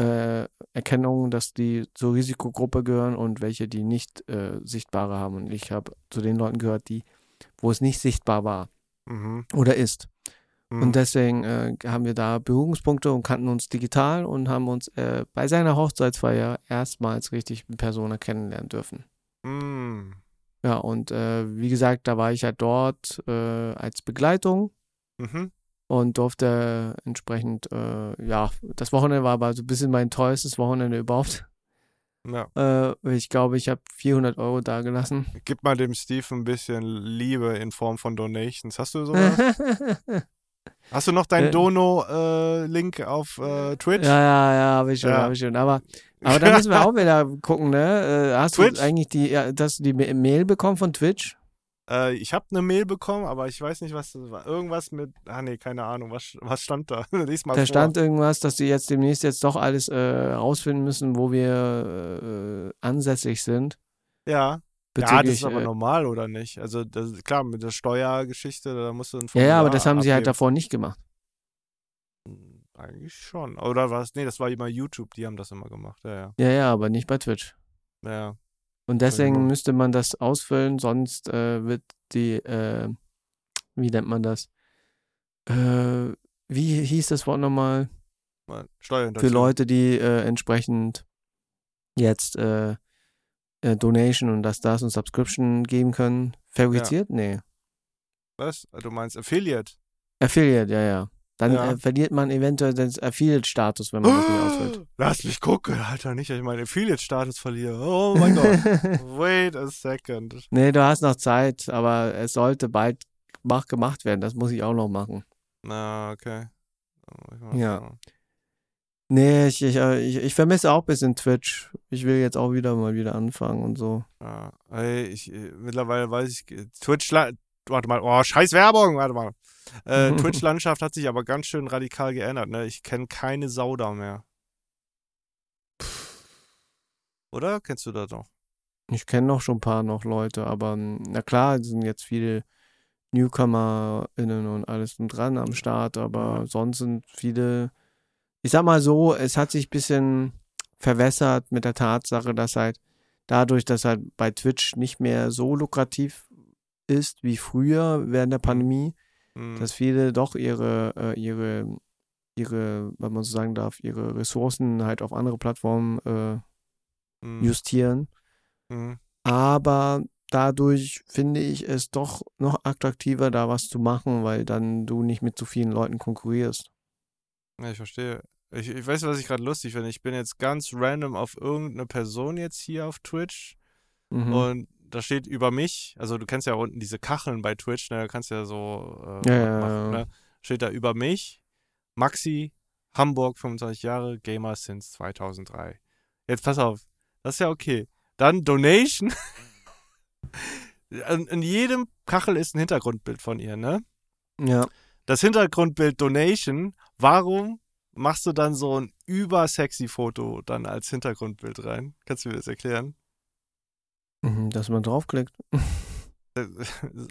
äh, Erkennungen, dass die zur Risikogruppe gehören und welche, die nicht äh, sichtbare haben. Und ich habe zu den Leuten gehört, die, wo es nicht sichtbar war
Mhm.
oder ist.
Mhm.
Und deswegen äh, haben wir da Berührungspunkte und kannten uns digital und haben uns äh, bei seiner Hochzeitsfeier erstmals richtig in Persona kennenlernen dürfen.
Mhm.
Ja, und äh, wie gesagt, da war ich ja dort äh, als Begleitung
Mhm.
und durfte entsprechend, äh, ja, das Wochenende war aber so ein bisschen mein teuerstes Wochenende überhaupt.
Ja.
Äh, ich glaube, ich habe 400 Euro dagelassen.
Gib mal dem Steve ein bisschen Liebe in Form von Donations. Hast du sowas? Hast du noch deinen
Äh.
Dono-Link auf äh, Twitch?
Ja, ja, ja, habe ich schon,
Ja.
habe ich schon. Aber, aber da müssen wir auch wieder gucken, ne? Äh, hast
Twitch?
du eigentlich die, ja, dass du die Ma- Mail bekommen von Twitch?
Äh, ich habe eine Mail bekommen, aber ich weiß nicht, was das war. Irgendwas mit, ah nee, keine Ahnung, was, was stand da? Lies mal
Da
vor.
stand irgendwas, dass die jetzt demnächst jetzt doch alles äh, rausfinden müssen, wo wir äh, ansässig sind.
Ja. Ja, das ist aber
äh,
normal, oder nicht? Also, das, klar, mit der Steuergeschichte, da musst du ein
ja, ja, aber
Formular
das haben sie halt
abgeben.
davor nicht gemacht.
Hm, Eigentlich schon. Oder was? Nee, das war immer YouTube, die haben das immer gemacht. Ja, ja.
Ja, ja, aber nicht bei Twitch.
Ja.
Und deswegen müsste man das ausfüllen, sonst äh, wird die, äh, wie nennt man das? Äh, wie hieß das Wort nochmal?
Mal
Für
Steuerhinterziehung.
Leute, die äh, entsprechend jetzt äh, Donation und das, das und Subscription geben können. Verifiziert? Nee.
Was? Du meinst Affiliate?
Affiliate, ja, ja. Dann
Ja.
Äh, verliert man eventuell den Affiliate-Status, wenn man das nicht ausfüllt.
Lass mich gucken, Alter, nicht, dass ich meinen Affiliate-Status verliere. Oh mein Gott. Wait a second.
nee, du hast noch Zeit, aber es sollte bald mach, gemacht werden. Das muss ich auch noch machen.
Na, okay. Mal
Ja. Nee, ich, ich, äh, ich, ich vermisse auch ein bisschen Twitch. Ich will jetzt auch wieder mal wieder anfangen und so.
Ja, ey, ich, äh, mittlerweile weiß ich, äh, Twitch, warte mal, oh, scheiß Werbung, warte mal. Äh, Twitch-Landschaft hat sich aber ganz schön radikal geändert, ne? Ich kenne keine Sau da mehr. Oder? Kennst du das noch?
Ich kenne noch schon ein paar noch Leute, aber mm, na klar, es sind jetzt viele NewcomerInnen und alles dran am Start, aber sonst sind viele, ich sag mal so, es hat sich ein bisschen verwässert mit der Tatsache, dass halt dadurch, dass halt bei Twitch nicht mehr so lukrativ ist wie früher während der Pandemie,
Hm,
dass viele doch ihre, äh, ihre, ihre, wenn man so sagen darf, ihre Ressourcen halt auf andere Plattformen äh,
hm,
justieren.
hm.
Aber dadurch finde ich es doch noch attraktiver, da was zu machen, weil dann du nicht mit so vielen Leuten konkurrierst.
Ja, ich verstehe. Ich, ich weiß, was ich gerade lustig finde. Ich bin jetzt ganz random auf irgendeine Person jetzt hier auf Twitch
Mhm.
und da steht über mich, also du kennst ja unten diese Kacheln bei Twitch, ne, da kannst du ja so äh,
Ja,
was
ja,
machen,
ja.
ne? Steht da über mich, Maxi, Hamburg, 25 Jahre, Gamer since 2003. Jetzt pass auf, das ist ja okay. Dann Donation. in, in jedem Kachel ist ein Hintergrundbild von ihr, ne?
ja.
das Hintergrundbild Donation, warum machst du dann so ein übersexy Foto dann als Hintergrundbild rein? Kannst du mir das erklären?
Mhm, dass man draufklickt.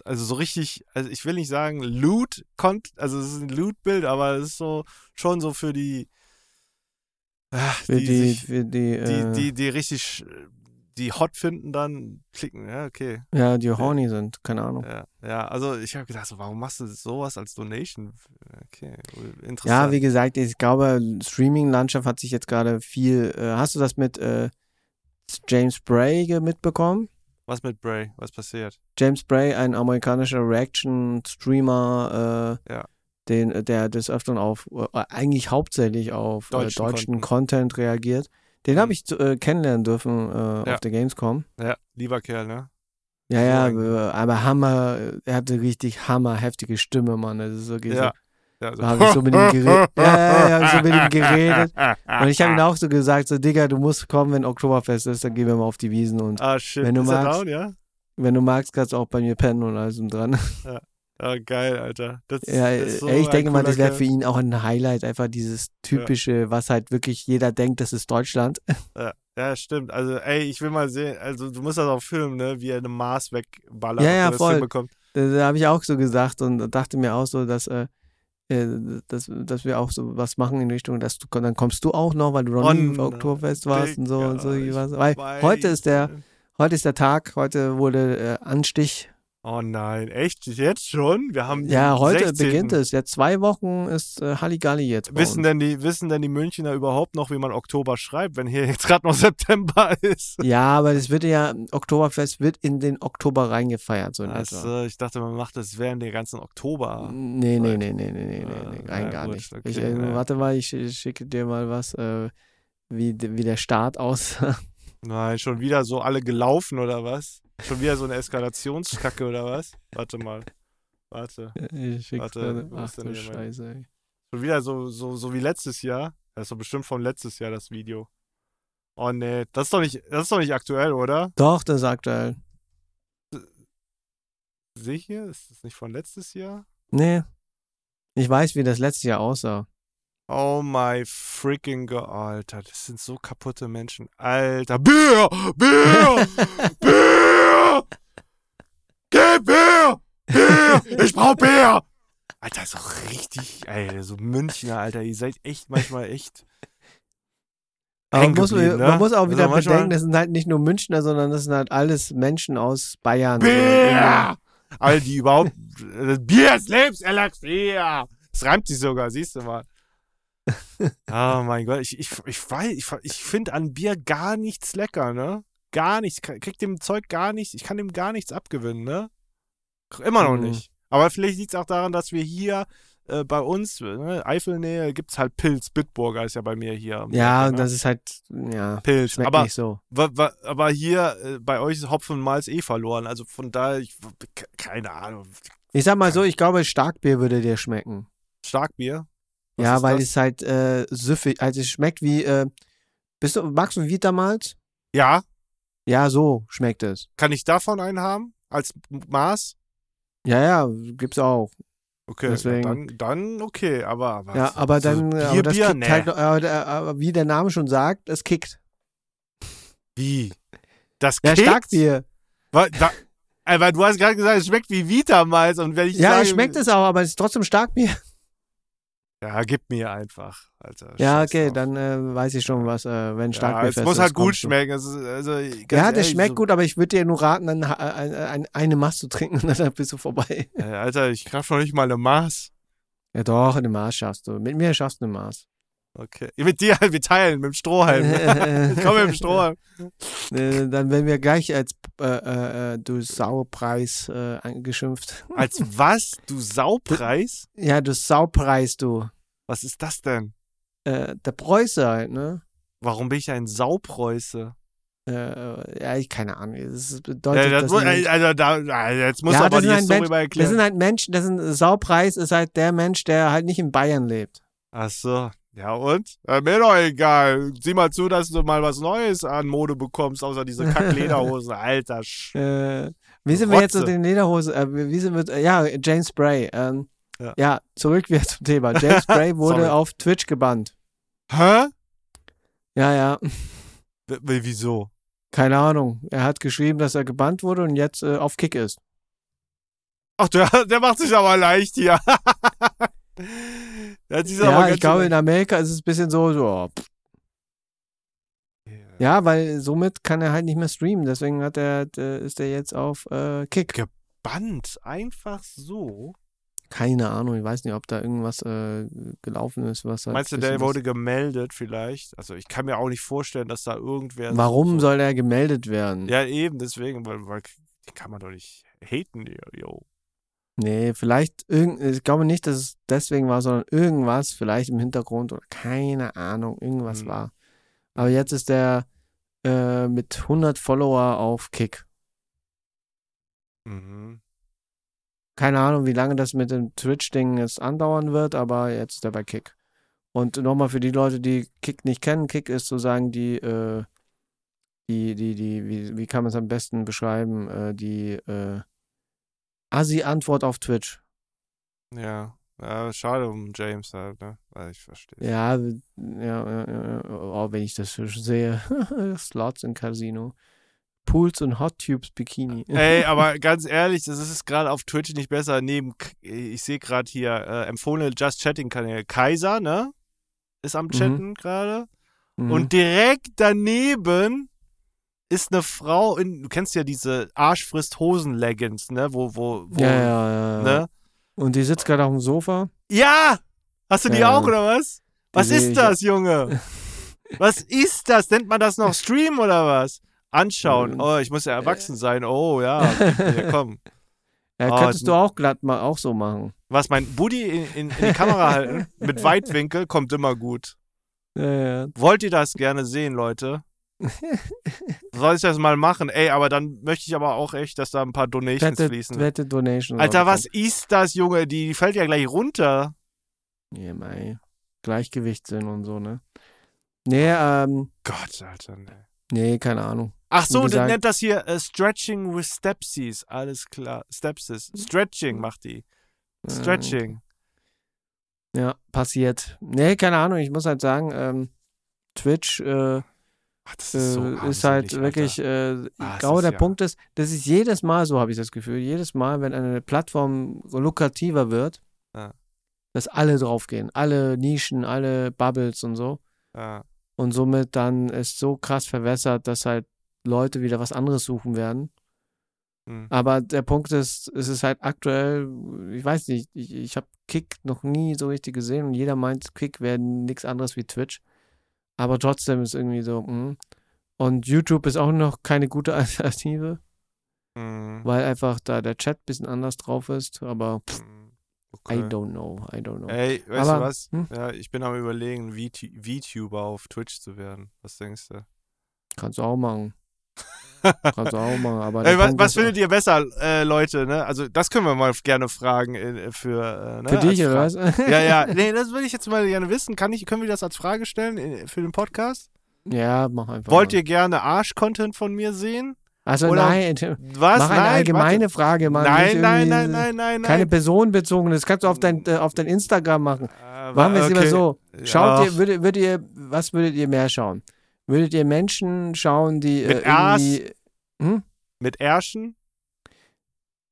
Also so richtig, also ich will nicht sagen Loot, also es ist ein Loot-Bild, aber es ist so schon so für die,
Für
die,
die,
sich,
für die,
die,
äh,
die, die richtig, die hot finden, dann klicken. Ja, okay.
ja, die horny sind, keine Ahnung.
Ja, ja also ich habe gedacht, so, warum machst du sowas als Donation? Okay,
Ja,
interessant.
wie gesagt, ich glaube, Streaming-Landschaft hat sich jetzt gerade viel. Äh, hast du das mit äh, James Bray mitbekommen?
Was mit Bray? Was passiert?
James Bray, ein amerikanischer Reaction-Streamer, äh,
Ja.
den, der des Öfteren auf, äh, eigentlich hauptsächlich auf
Deutschen
deutschen, äh, deutschen
Content.
Content. reagiert. Den
Mhm.
habe ich äh, kennenlernen dürfen äh,
Ja.
auf der Gamescom.
Ja, lieber Kerl, ne?
Ja,
So
ja, aber Hammer, er hatte richtig hammerheftige Stimme, Mann. Das ist wirklich
Ja.
so.
Ja,
Da habe ich so mit ihm geredet. Ja, ja, ja, hab ich so mit ihm geredet. Und ich habe ihm auch so gesagt, so, Digga, du musst kommen, wenn Oktoberfest ist, dann gehen wir mal auf die Wiesen und
Ah, shit.
Wenn du
ist
magst.
down, ja?
wenn du magst, kannst du auch bei mir pennen und alles und dran.
Ah, geil, Alter. Das
Ja,
ist so
ey, ich denke mal, das wäre für ihn auch ein Highlight, einfach dieses typische, was halt wirklich jeder denkt, das ist Deutschland.
Ja, stimmt. Also, ey, ich will mal sehen, also du musst das auch filmen, ne? Wie er eine Mars wegballert.
Ja, ja,
das
voll.
hinbekommt.
Da, da habe ich auch so gesagt und dachte mir auch so, dass, äh, äh, dass, dass wir auch so was machen in Richtung, dass du dann kommst du auch noch, weil du noch
Oh
nie auf
nein,
Oktoberfest warst und so
Digga,
und so
ich
was. Weil
weiß
heute ist der, heute ist der Tag, heute wurde äh, Anstich.
Oh nein, echt? Jetzt schon? Wir haben
Ja, heute
16..
beginnt es. Jetzt zwei Wochen ist äh, Halligalli jetzt.
Wissen
uns.
denn, die, wissen denn die Münchner überhaupt noch, wie man Oktober schreibt, wenn hier jetzt gerade noch September ist?
Ja, aber das wird ja, Oktoberfest wird in den Oktober reingefeiert, so in etwa.
Also, ich dachte, man macht das während der ganzen Oktober.
Nee, nee, nee, nee, nee, nee, nee,
Ah,
nee rein
ja,
gar
gut,
nicht.
okay,
ich, äh,
ja.
Warte mal, ich, ich schicke dir mal was, äh, wie, wie der Start aussah.
Nein, schon wieder so alle gelaufen oder was? Schon wieder so eine Eskalationskacke oder was? Warte mal. Warte.
ich
Warte,
Ach
ist denn
du
hier mein-
Scheiße, ey.
Schon wieder so, so, so wie letztes Jahr. Das ist doch bestimmt von letztes Jahr das Video. Oh nee, das ist doch nicht, das ist doch nicht aktuell, oder?
Doch, das ist aktuell.
Sicher? Ist das nicht von letztes Jahr?
Nee. Ich weiß, wie das letztes Jahr aussah.
Oh my freaking God, Alter, das sind so kaputte Menschen. Alter, Bier, Bier, Bier, gib Bier, Bier, ich brauch Bier. Alter, so richtig, ey, so Münchner, Alter, ihr seid echt manchmal echt.
Man muss,
geblieben,
man
ne?
muss auch
Also
wieder
manchmal-
bedenken, das sind halt nicht nur Münchner, sondern das sind halt alles Menschen aus Bayern.
Bier! All die überhaupt, das Bier ist Lebenselixier. Das reimt sich sogar, siehst du mal. Oh mein Gott, ich, ich, ich weiß, ich, ich finde an Bier gar nichts lecker, ne? Gar nichts. Ich krieg dem Zeug gar nichts, ich kann dem gar nichts abgewinnen, ne? Immer noch
Mhm.
nicht. Aber vielleicht liegt es auch daran, dass wir hier äh, bei uns, ne, Eifelnähe, gibt es halt Pilz. Bitburger ist ja bei mir hier.
Ja, und
ne?
das ist halt, ja,
Pilz.
schmeckt
Aber
nicht so.
Aber hier äh, bei euch ist Hopfen und Malz eh verloren. Also von daher, ich, ke- keine Ahnung.
Ich sag mal so, ich glaube, Starkbier würde dir schmecken.
Starkbier? Was
ja, weil
das?
es halt äh, süffig, also es schmeckt wie, äh, bist du, magst du Vitamalz?
Ja,
Ja, so schmeckt es.
kann ich davon einen haben? Als Maß?
Ja, ja, gibt's auch.
Okay,
Deswegen-
dann, dann okay, aber. aber
Ja, aber dann,
Bier,
aber das
Bier,
kickt
nee.
halt, aber, aber wie der Name schon sagt, es kickt.
Wie? Das
Ja,
kickt?
Starkbier.
Wa- da, weil du hast gerade gesagt, es schmeckt wie Vitamalz und wenn ich
Ja,
sage,
es schmeckt es auch, aber es ist trotzdem Starkbier.
Ja, gib mir einfach, Alter.
Ja,
Scheiß
okay,
drauf.
dann äh, weiß ich schon, was, äh, wenn
Ja,
Starkbier
es muss halt gut schmecken. Also, ganz
Ja, das
ehrlich,
schmeckt
so,
gut, aber ich würde dir nur raten, dann ein, eine Maß zu trinken und dann bist du vorbei.
Ey, Alter, ich kraft noch nicht mal eine Maß.
Ja doch, eine Maß schaffst du. Mit mir schaffst du eine Maß.
Okay. Mit dir, wir teilen mit dem Strohhalm. ich komme mit dem Strohhalm.
Dann werden wir gleich als äh, äh, äh, du Saupreis äh, angeschimpft.
Als was? Du Saupreis?
Ja, du Saupreis, du.
Was ist das denn?
Äh, der Preuße halt, ne?
Warum bin ich ein Saupreuße?
Äh, äh, ja, ich keine Ahnung. Das
Ja,
bedeutet,
das
dass
muss,
ein
also, da, also, jetzt muss
Ja,
aber
das
die
halt
Historie
Mensch-
mal
das
erklären.
sind halt Menschen, das sind Saupreis ist halt der Mensch, der halt nicht in Bayern lebt.
Ach so. Ja und? Ja, mir doch egal. Sieh mal zu, dass du mal was Neues an Mode bekommst, außer diese Kacklederhosen. Alter, Sch
Äh, wie sind wir jetzt
Rotze.
so den Lederhose? Äh, wie sind wir? Äh, ja, James Bray. Ähm,
Ja.
ja. zurück wieder zum Thema. James Bray wurde auf Twitch gebannt.
Hä?
Ja, ja.
W- wieso?
Keine Ahnung. Er hat geschrieben, dass er gebannt wurde und jetzt äh, auf Kick ist.
Ach, der, der macht sich aber leicht hier. Sich aber
Ja, ich glaube, in Amerika ist es ein bisschen so, so oh, pff. ja, weil somit kann er halt nicht mehr streamen. Deswegen hat er, ist er jetzt auf äh, Kick.
Band, einfach so.
Keine Ahnung, ich weiß nicht, ob da irgendwas äh, gelaufen ist, was halt
Meinst du, der wurde gemeldet vielleicht? Also ich kann mir auch nicht vorstellen, dass da irgendwer.
das- Warum
so,
soll er gemeldet werden?
Ja, eben, deswegen, weil, weil die kann man doch nicht haten, yo.
Nee, vielleicht irgend, ich glaube nicht, dass es deswegen war, sondern irgendwas vielleicht im Hintergrund oder keine Ahnung, irgendwas
Hm.
war. Aber jetzt ist der äh, mit 100 Follower auf Kick.
Mhm.
Keine Ahnung, wie lange das mit dem Twitch-Ding jetzt andauern wird, aber jetzt ist er bei Kick. Und nochmal für die Leute, die Kick nicht kennen, Kick ist sozusagen die, äh, die, die, die, wie, wie kann man es am besten beschreiben, äh, die äh, Assi-Antwort auf Twitch.
Ja. ja, schade um James halt, ne? Weil ich verstehe.
Ja, ja, ja, ja, oh, wenn ich das sehe. Slots im Casino. Pools und Hot Tubes Bikini.
Ey, aber ganz ehrlich, das ist gerade auf Twitch nicht besser. Neben, ich sehe gerade hier äh, empfohlene Just Chatting Kanäle. Kaiser, ne? Ist am Chatten gerade.
Mhm.
Und direkt daneben ist eine Frau in, du kennst ja diese Arschfrisst Hosen Leggings, ne? Wo, wo, wo,
ja, ja, ja.
ne?
Und die sitzt gerade auf dem Sofa.
Ja! Hast du die
Ja.
auch oder was? Was
Die
ist das, Junge? was ist das? Nennt man das noch Stream oder was? Anschauen.
Ähm,
Oh, ich muss ja erwachsen sein. Oh, ja. ja komm.
Ja,
Oh,
könntest
die-
du auch glatt mal auch so machen.
Was mein Buddy in, in, in die Kamera halten mit Weitwinkel kommt immer gut.
Ja, ja.
Wollt ihr das gerne sehen, Leute? Soll ich das mal machen? Ey, aber dann möchte ich aber auch echt, dass da ein paar Donations
Wette,
fließen.
Wette Donation.
Alter, was ist das, Junge? Die fällt ja gleich runter.
Ja, mei. Gleichgewichtssinn und so, ne? Nee, ähm,
Gott, Alter, ne.
nee, keine Ahnung.
Ach so,
gesagt-
nennt das hier äh, Stretching with Stepsies. Alles klar. Stepsis. Stretching macht die.
Äh,
Stretching.
Ja, passiert. Nee, keine Ahnung, ich muss halt sagen, ähm, Twitch äh,
Ach, das
äh,
so
ist halt wirklich, äh,
Ah,
genau
ist
der
ja-
Punkt ist, das ist jedes Mal, so habe ich das Gefühl, jedes Mal, wenn eine Plattform lukrativer wird,
Ja.
dass alle draufgehen, alle Nischen, alle Bubbles und so
Ja.
und somit dann ist so krass verwässert, dass halt Leute wieder was anderes suchen werden.
Hm.
Aber der Punkt ist, es ist halt aktuell, ich weiß nicht, ich, ich habe Kick noch nie so richtig gesehen und jeder meint, Kick wäre nichts anderes wie Twitch. Aber trotzdem ist irgendwie so, mh. Und YouTube ist auch noch keine gute Alternative,
Hm.
weil einfach da der Chat ein bisschen anders drauf ist. Aber pff,
Hm.
I
Okay.
don't know, I don't know.
Ey, weißt
Aber,
du was?
hm?
Ja, ich bin am überlegen, VT VTuber auf Twitch zu werden. Was denkst du?
Kannst du auch machen. Kannst du auch machen. Aber
Ey, was, was
ist,
findet ihr besser, äh, Leute? Ne? Also das können wir mal gerne fragen äh, für, äh, ne?
Für dich,
als
oder was?
Ja, ja. Nee, das will ich jetzt mal gerne wissen. Kann ich, können wir das als Frage stellen äh, für den Podcast?
ja, mach einfach.
Wollt
mal.
ihr gerne Arsch-Content von mir sehen?
Also
oder-
nein,
Was?
mach eine
nein,
allgemeine
warte.
Frage, Mann.
Nein, nein, nein, nein, nein,
Keine
nein.
personenbezogene, das kannst du auf dein, äh, auf dein Instagram machen.
Ah,
Machen wir es
okay.
so. Schaut
Ja.
ihr, würdet, würdet ihr, was würdet ihr mehr schauen? Würdet ihr Menschen schauen, die äh,
Mit Ars?
irgendwie, hm?
Mit Ärschen?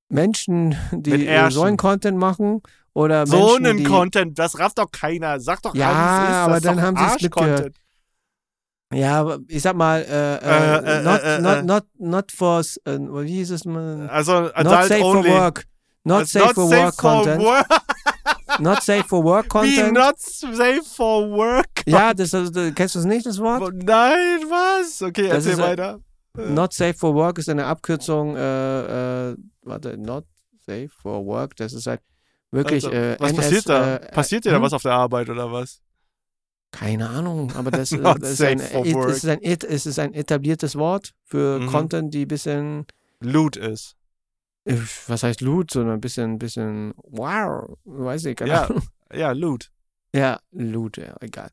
Menschen, die
Mit
äh, einen Content machen oder
So
Menschen,
einen
die,
Content, das rafft doch keiner. Sag doch
Ja,
an, wie es ist.
aber dann haben sie's mitgehört.
Arsch-Content.
Ja, aber ich sag mal, äh, äh,
Äh, äh,
not,
äh, äh,
not,
äh.
not, not for, äh, wie hieß es mal?
Also,
Not safe
only.
for work. Not
It's
safe for work Content. Not safe for work
Wie
Content.
not safe for work?
Ja, das, das, das, kennst du es nicht, das Wort?
Nein, was? Okay,
Das
erzähl
ist, äh,
weiter.
Not safe for work ist eine Abkürzung, äh, äh, warte, not safe for work, das ist halt wirklich
Also,
äh,
was
NS,
passiert da?
Äh,
passiert dir da
hm?
was auf der Arbeit oder was?
Keine Ahnung, aber das, äh,
Not
das ist, ein,
for
it,
work.
es ist ein, ist ein etabliertes Wort für
Mhm.
Content, die ein bisschen,
Loot ist.
Äh, was heißt Loot, sondern ein bisschen, bisschen, wow, weiß ich, keine
Ja. Ja, Loot.
Ja, Loot, ja, egal.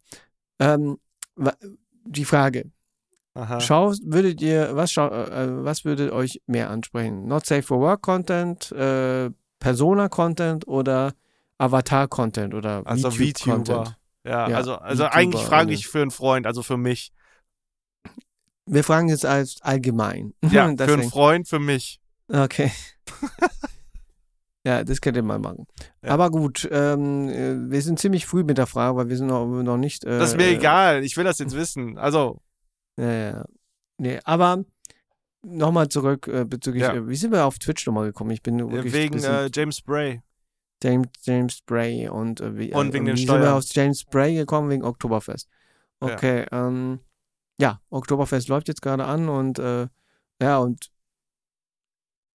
Ähm, die Frage,
Aha.
Schaust, würdet ihr, was, schau, äh, was würdet euch mehr ansprechen? Not safe for work Content, äh, Persona Content oder Avatar Content oder
Also
VTube
VTuber.
Content?
Ja,
Ja,
also, also
YouTuber
eigentlich frage
alle.
ich für einen Freund, also für mich.
Wir fragen jetzt als allgemein.
Ja, für einen. Freund, für mich.
Okay. ja, das könnt ihr mal machen.
Ja.
Aber gut, ähm, äh, wir sind ziemlich früh mit der Frage, weil wir sind noch, noch nicht. Äh,
Das ist mir
äh,
egal. Ich will das jetzt wissen. Also,
Ja, ja. Nee, aber nochmal zurück äh, bezüglich,
Ja.
äh, wie sind wir auf Twitch nochmal gekommen? Ich bin
wegen äh, James Bray.
James, James Bray und, wie,
Und wegen den
sind wir
Steuern.
auf James Bray gekommen? Wegen Oktoberfest. Okay, ja, ähm, ja Oktoberfest läuft jetzt gerade an und ja, und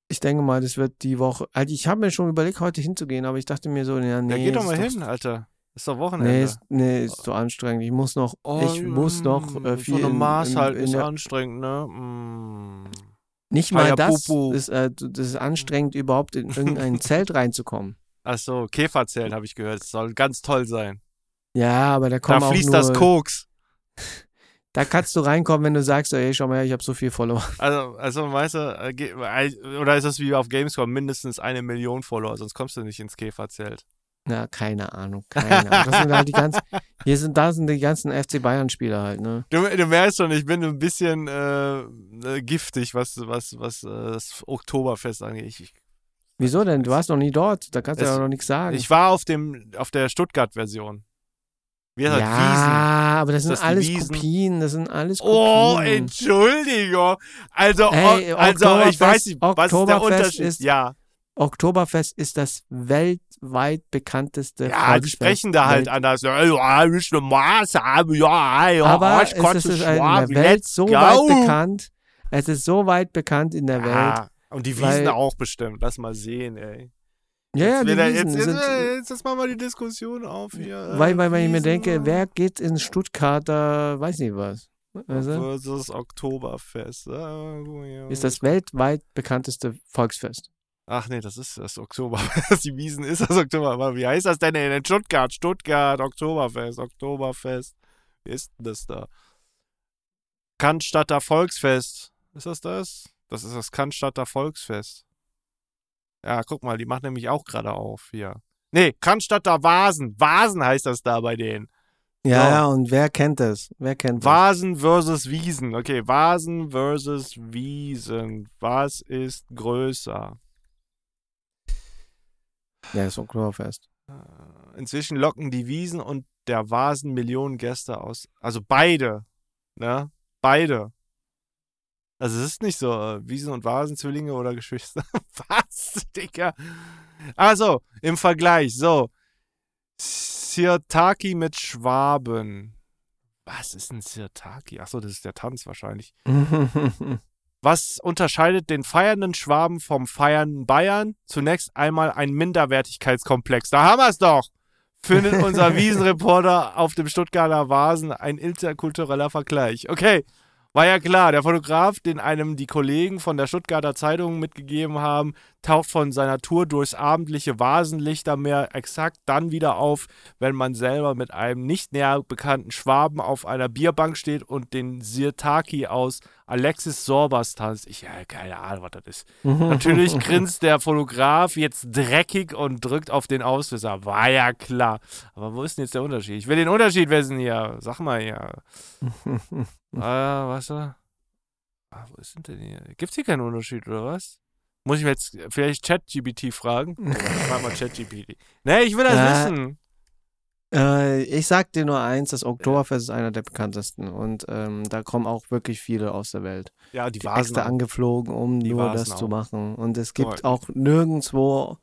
ich denke mal, das wird die Woche. Also ich habe mir schon überlegt, heute hinzugehen, aber ich dachte mir so, ja, nee.
Ja, geh doch mal hin, Alter. Ist doch Wochenende.
Nee, ist, nee, ist zu anstrengend. Ich muss noch, ich muss noch äh,
mm,
viel
So eine
in-
Maß halt
in
ist anstrengend, ne? Mm.
Nicht mal das ist, äh, das ist anstrengend, überhaupt in irgendein Zelt reinzukommen.
Ach so, Käferzelt habe ich gehört. Das soll ganz toll sein.
Ja, aber da kommen
Da fließt
nur,
das Koks.
Da kannst du reinkommen, wenn du sagst, ey, schau mal, her, ich habe so viel Follower.
Also, also weißt du, äh, äh, oder ist das wie auf Gamescom mindestens eine Million Follower, sonst kommst du nicht ins Käferzelt.
Na, keine Ahnung, keine Ahnung. Das sind halt die ganzen, hier sind, da sind die ganzen FC Bayern-Spieler halt, ne?
Du, du merkst schon, ich bin ein bisschen äh, äh, giftig, was, was, was das Oktoberfest angeht. Ich, ich,
Wieso denn? Du warst noch nie dort, da kannst du ja noch nichts sagen.
ich war auf dem, auf der Stuttgart-Version. Wie heißt das? Wiesen.
ja, aber das sind
das die
alles
Wiesen?
Kopien, das sind alles Kopien.
Oh, Entschuldigung. Also,
Ey,
o- also ich weiß nicht, was ist der Unterschied?
ist-
ja,
Oktoberfest ist das weltweit bekannteste
ja, die
Volksfest.
sprechen da halt
Welt-
anders. Ja, ja, ich eine Maß habe, ja, ja,
Aber
ich
es ist in der Welt so
go.
weit bekannt. Es ist so weit bekannt in der Welt.
Ja, und die
weil-
Wiesen auch bestimmt. Lass mal sehen, ey.
Ja, ja,
jetzt,
die
er-
Wiesen
jetzt,
sind,
jetzt, jetzt, machen wir die Diskussion auf hier.
weil, weil, weil ich mir denke, wer geht in Stuttgart, da weiß nicht was. Du?
versus Oktoberfest. Ah, hier.
Ist das weltweit bekannteste Volksfest.
Ach nee, das ist das Oktoberfest. Die Wiesen ist das Oktoberfest. Wie heißt das denn in Stuttgart? Stuttgart, Oktoberfest, Oktoberfest. Wie ist denn das da? Cannstatter Volksfest. Ist das das? Das ist das Cannstatter Volksfest. Ja, guck mal, die macht nämlich auch gerade auf hier. Nee, Cannstatter Vasen. Vasen heißt das da bei denen.
Ja,
So.
ja, und wer kennt das? Wer kennt das?
Vasen versus Wiesen. Okay, Vasen versus Wiesen. Was ist größer?
Ja, das Oktoberfest.
Äh, Inzwischen locken die Wiesen und der Vasen Millionen Gäste aus. Also beide. Ne? Beide. Also es ist nicht so äh, Wiesen und Vasen, Zwillinge oder Geschwister. Was, Digga? Also, im Vergleich. So. Sirtaki mit Schwaben. Was ist ein Sirtaki? Achso, das ist der Tanz wahrscheinlich. Was unterscheidet den feiernden Schwaben vom feiernden Bayern? Zunächst einmal ein Minderwertigkeitskomplex. Da haben wir es doch! Findet unser Wiesenreporter auf dem Stuttgarter Vasen ein interkultureller Vergleich. Okay, war ja klar. Der Fotograf, den einem die Kollegen von der Stuttgarter Zeitung mitgegeben haben, taucht von seiner Tour durchs abendliche Vasenlichtermeer exakt dann wieder auf, wenn man selber mit einem nicht näher bekannten Schwaben auf einer Bierbank steht und den Sirtaki aus Alexis Sorbas tanzt. Ich habe keine Ahnung, was das ist. Natürlich grinst der Fotograf jetzt dreckig und drückt auf den Auslöser. War ja klar. Aber wo ist denn jetzt der Unterschied? Ich will den Unterschied wissen hier. Sag mal hier. Ah, was da? Ah, wo ist denn hier? Gibt's hier keinen Unterschied oder was? Muss ich mir jetzt vielleicht ChatGPT fragen? Frag mal ChatGPT. Nee, ich will das
Ja.
wissen.
Äh, ich sag dir nur eins, das Oktoberfest ist einer der bekanntesten und ähm, da kommen auch wirklich viele aus der Welt.
Ja, die
Die
Vasen.
extra
auch.
angeflogen, um
Die
nur das zu
auch.
machen. Und es gibt
Korrekt.
auch nirgendwo